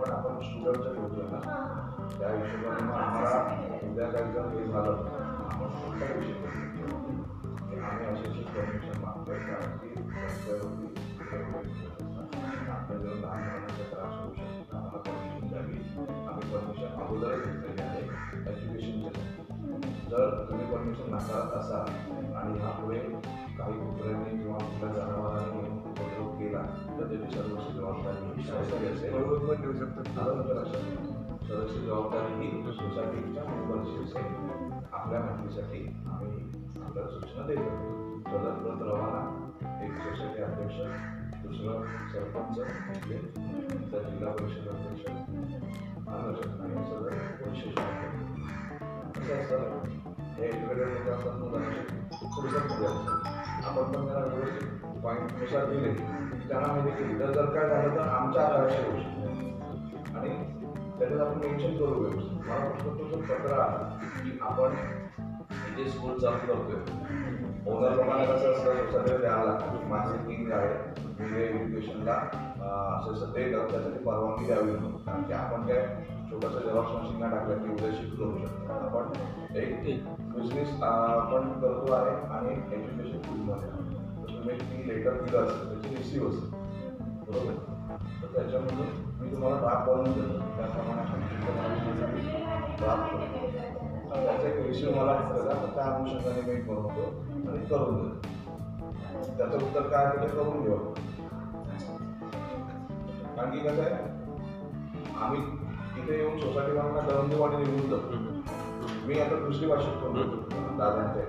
पण आपण स्टुडंटचं ठेवतोय ना. त्या हिशोबाने मग आम्हाला जर हे झालं. आपण कोणता विषय करतो की आम्ही अशी अशी परमिशन मागतोय कारण की लहान मुलांचा त्रास होऊ शकतो आम्हाला परमिशन द्यावी. आम्ही परमिशन अगोदरच घेतलेली आहे. जर तुम्ही परमिशन नाकारत असाल आणि ह्यापुढे काही कुत्र्यांनी किंवा कुठल्या जनावरांनी तर त्याची सर्वस्वी जबाबदारी बरोबर पण देऊ शकतो. आलं तर लक्षात सर्वस्वी जबाबदारी ही सोसायटीच्या मेंबर्सची असेल आपल्या माहितीसाठी आम्ही आपल्याला सूचना देत. सदर रवाना. एक सोसायटी अध्यक्ष दुसरं सरपंच त्या जिल्हा परिषद अध्यक्ष. लक्षात आणि सगळं पोलीस स्टेशन कसं असतं. हे लोक असतात असतात आपण पण त्यांना व्यवस्थित पॉईंटनुसार दिले त्यांना माहिती की इथं जर काय झालं तर आमच्या आराम होऊ शकतो आणि त्याच्यात आपण मेन्शन करू व्यवस्थित मला पत्र आलं की आपण इथे स्कूल चालू करतोय ओनर कसं असतं सगळं द्यावं लागतं माझे आहे एज्युकेशनला असं असं ते त्यासाठी परवानगी द्यावी म्हणून कारण की आपण काय छोटंसं जेव्हा मशीन टाकलं की उद्या शिफ्ट करू शकतो आपण एक बिझनेस आपण करतो आहे आणि एज्युकेशन फील्डमध्ये तुम्ही ती लेटर दिलं असेल त्याची रिसिव्ह असेल बरोबर? तर त्याच्यामध्ये मी तुम्हाला ड्राफ्ट बनवून देतो. त्याप्रमाणे आपण तुम्हाला त्याचा एक रिसिव्ह मला करा तर त्या अनुषंगाने मी बनवतो आणि करून देतो. त्याचं उत्तर काय आहे ते करून घेऊ कारण की कसं आहे आम्ही तिथे येऊन सोसायटीवाल्यांना दळणदेवाणी निघून जातो. मी आता दुसरी भाषेत करतो दादांच्या.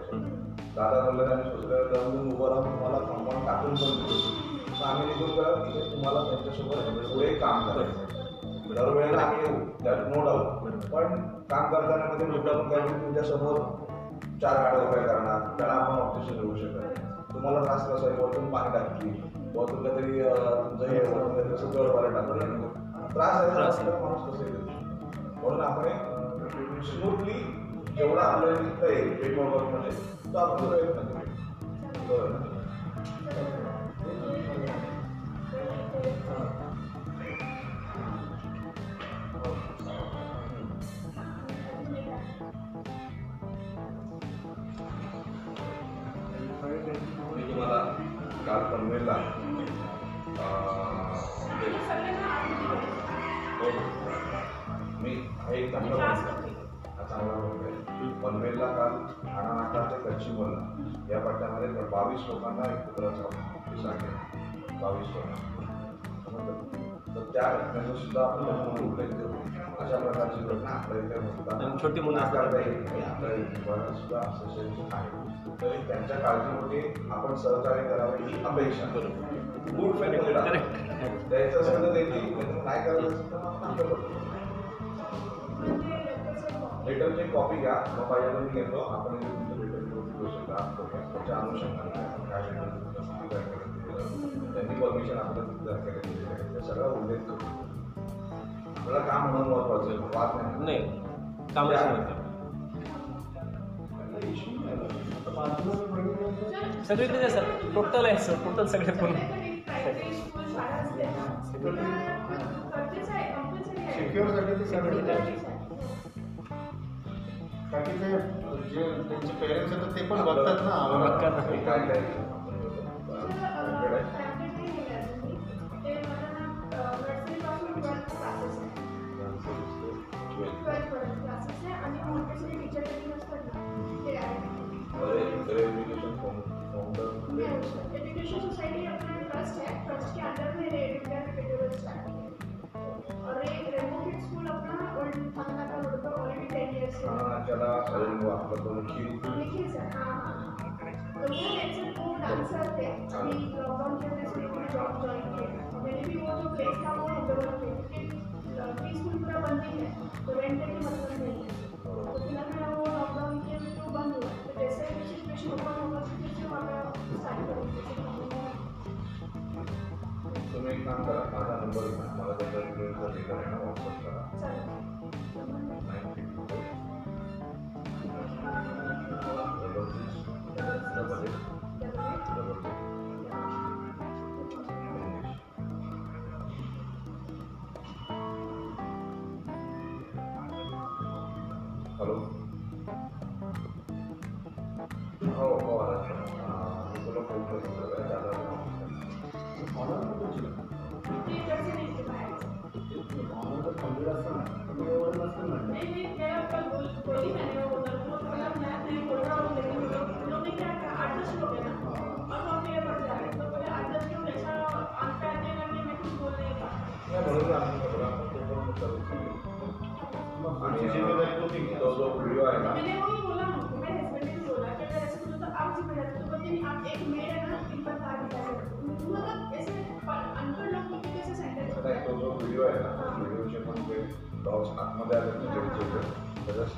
दादा बोलले आणि सोसायटीला दळणदेऊन उभं राहून तुम्हाला कंपाऊंड टाकून पण देतो. आम्ही निघून करा तिथे तुम्हाला त्यांच्यासोबत पुढे काम करायचं. दरवेळेला आम्ही येऊ त्यात नो डाऊट पण काम करताना मध्ये मुद्दाम काहीतरी तुमच्यासमोर चार गाड्या उभ्या करणार त्याला आपण ऑब्जेक्शन देऊ शकत. तुम्हाला त्रास कसा आहे? वरतून पाणी टाकली वरतून काहीतरी तुमचं हे असं गडवाला टाकलं. त्रास आहे तर त्रास माणूस कसं म्हणून आपण स्मूथली जेवढा आपल्याला निघता येईल पेपर वर्कमध्ये तो आपण प्रयत्न करू बरोबर या पट्ट्यामध्ये बावीस लोकांना एक कुत्रा चावला सांगेल बावीस लोकांना? तर त्या घटनेचं सुद्धा आपण उल्लेख करू. अशा प्रकारची घटना आपल्या इथे होतात छोटी मुलं असतात. नाकारता येत नाही. आपल्या इथे सुद्धा असोसिएशन आहे. तरी त्यांच्या काळजीपोटी आपण सहकार्य करावे ही अपेक्षा. गुड फेट द्यायचं असेल तर नाही करायचं तर लेटरची कॉपी घ्या. मग पाहिजे घेतो. आपण इथे तुमचं त्याच्या अनुषंगाने परमिशन आपल्या आहे त्या सगळा उल्लेख करतो मला काम म्हणून महत्वाचं वाद नाही नाही काम नव्हतं इश्यू नाही आहे सर. टोटल आहे सर. टोटल सगळे पण प्रायव्हेट स्कूल सिक्युअरसाठी ते सगळं बाकी ते जे त्यांचे पेरेंट्स आहेत ते पण बघतात ना. बघतात आपलं तो खीर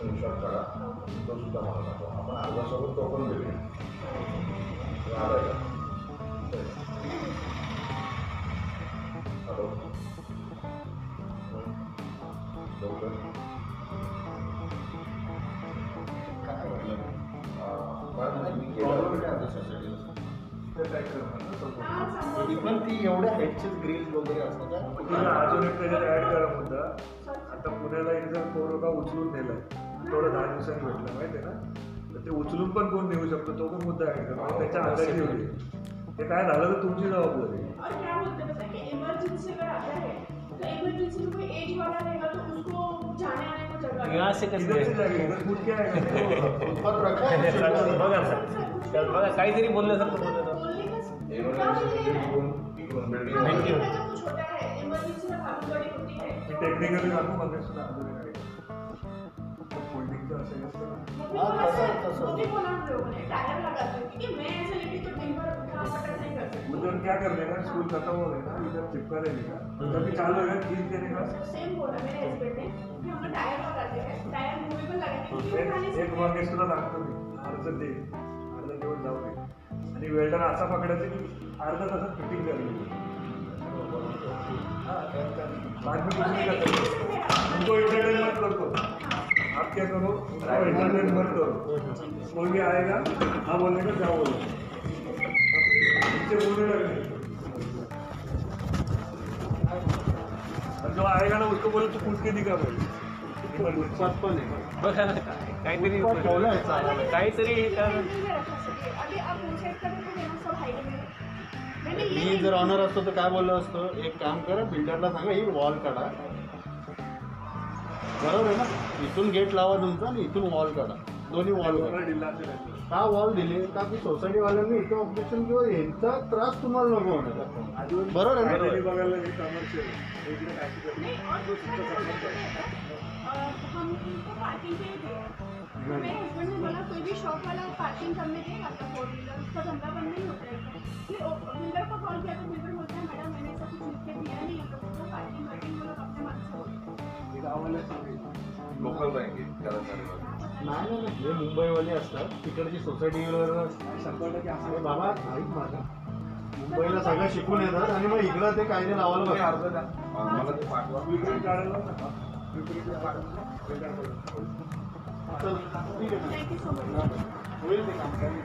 स्क्रीनशॉट काढा तो सुद्धा मला दाखवा. आपण अर्जासोबत तो पण देऊया तो हॅलो? काय म्हटलं? एवढ्या हेडचेच वगैरे असतात तुम्ही अजून एक त्याच्यात ऍड करा मुद्दा. आता पुण्याला एक जण पोरोगा उचलून नेलाय. थोडं दहा दिवसांनी म्हटलं माहिती आहे ना ते उचलून पण कोण नेऊ शकतो? तो पण मुद्दा आहे. का त्याच्या अंदाजी होईल. ते काय झालं तर तुमची जबाबदारी सर काहीतरी बोललं सर टेक्निकली असेल लगाते क्या कर देगा स्कूल खत्म हो गया ना इधर चिपका देगा जब भी चालू होगा खींच देने का? सेम बोला मेरे हस्बैंड ने. कि हम लोग टायर लगाते हैं टायर मूवेबल लगाते हैं क्योंकि उठा नहीं एक वाक्य तुला सांगतो मी. अर्ज दे अर्ज देऊन जाऊ दे. आणि वेल्डर असा पकडायचा की अर्धा तासात फिटिंग हाँ, बाद में कुछ नहीं कर सकते उनको इंटरटेन मत करो आप क्या करो इंटरटेन मत करो। कोई भी आएगा हाँ बोलने का जाओ बोलो नीचे बोलने और जो आएगा ना उसको बोलो तू कूद के दिखा बोल फुटपाथ पण आहे काहीतरी. काहीतरी में जर ऑनर असतो तर काय बोललो असतो एक काम करा बिल्डरला सांगा ही वॉल काढा। बरोबर आहे ना? इथून गेट लावा तुमचा आणि इथून वॉल काढा. दोन्ही वॉल. का वॉल दिले. का की सोसायटीवाल्यांनी इथं ऑब्जेक्शन किंवा यांचा त्रास तुम्हाला नको होण्याचा बरोबर आहे क्या पार्किंग ही लोकल बँक नाही नाही हे मुंबईवाले असतात. तिकडची सोसायटीवर शंभर टक्के असं बाबा नाहीत माझा. मुंबईला सगळं शिकून येतात आणि मग इकडं ते कायदे लावायला बघा अर्ज द्या मला ते पाठवा. विक्रीत काढायला नका. होईल ते काम काही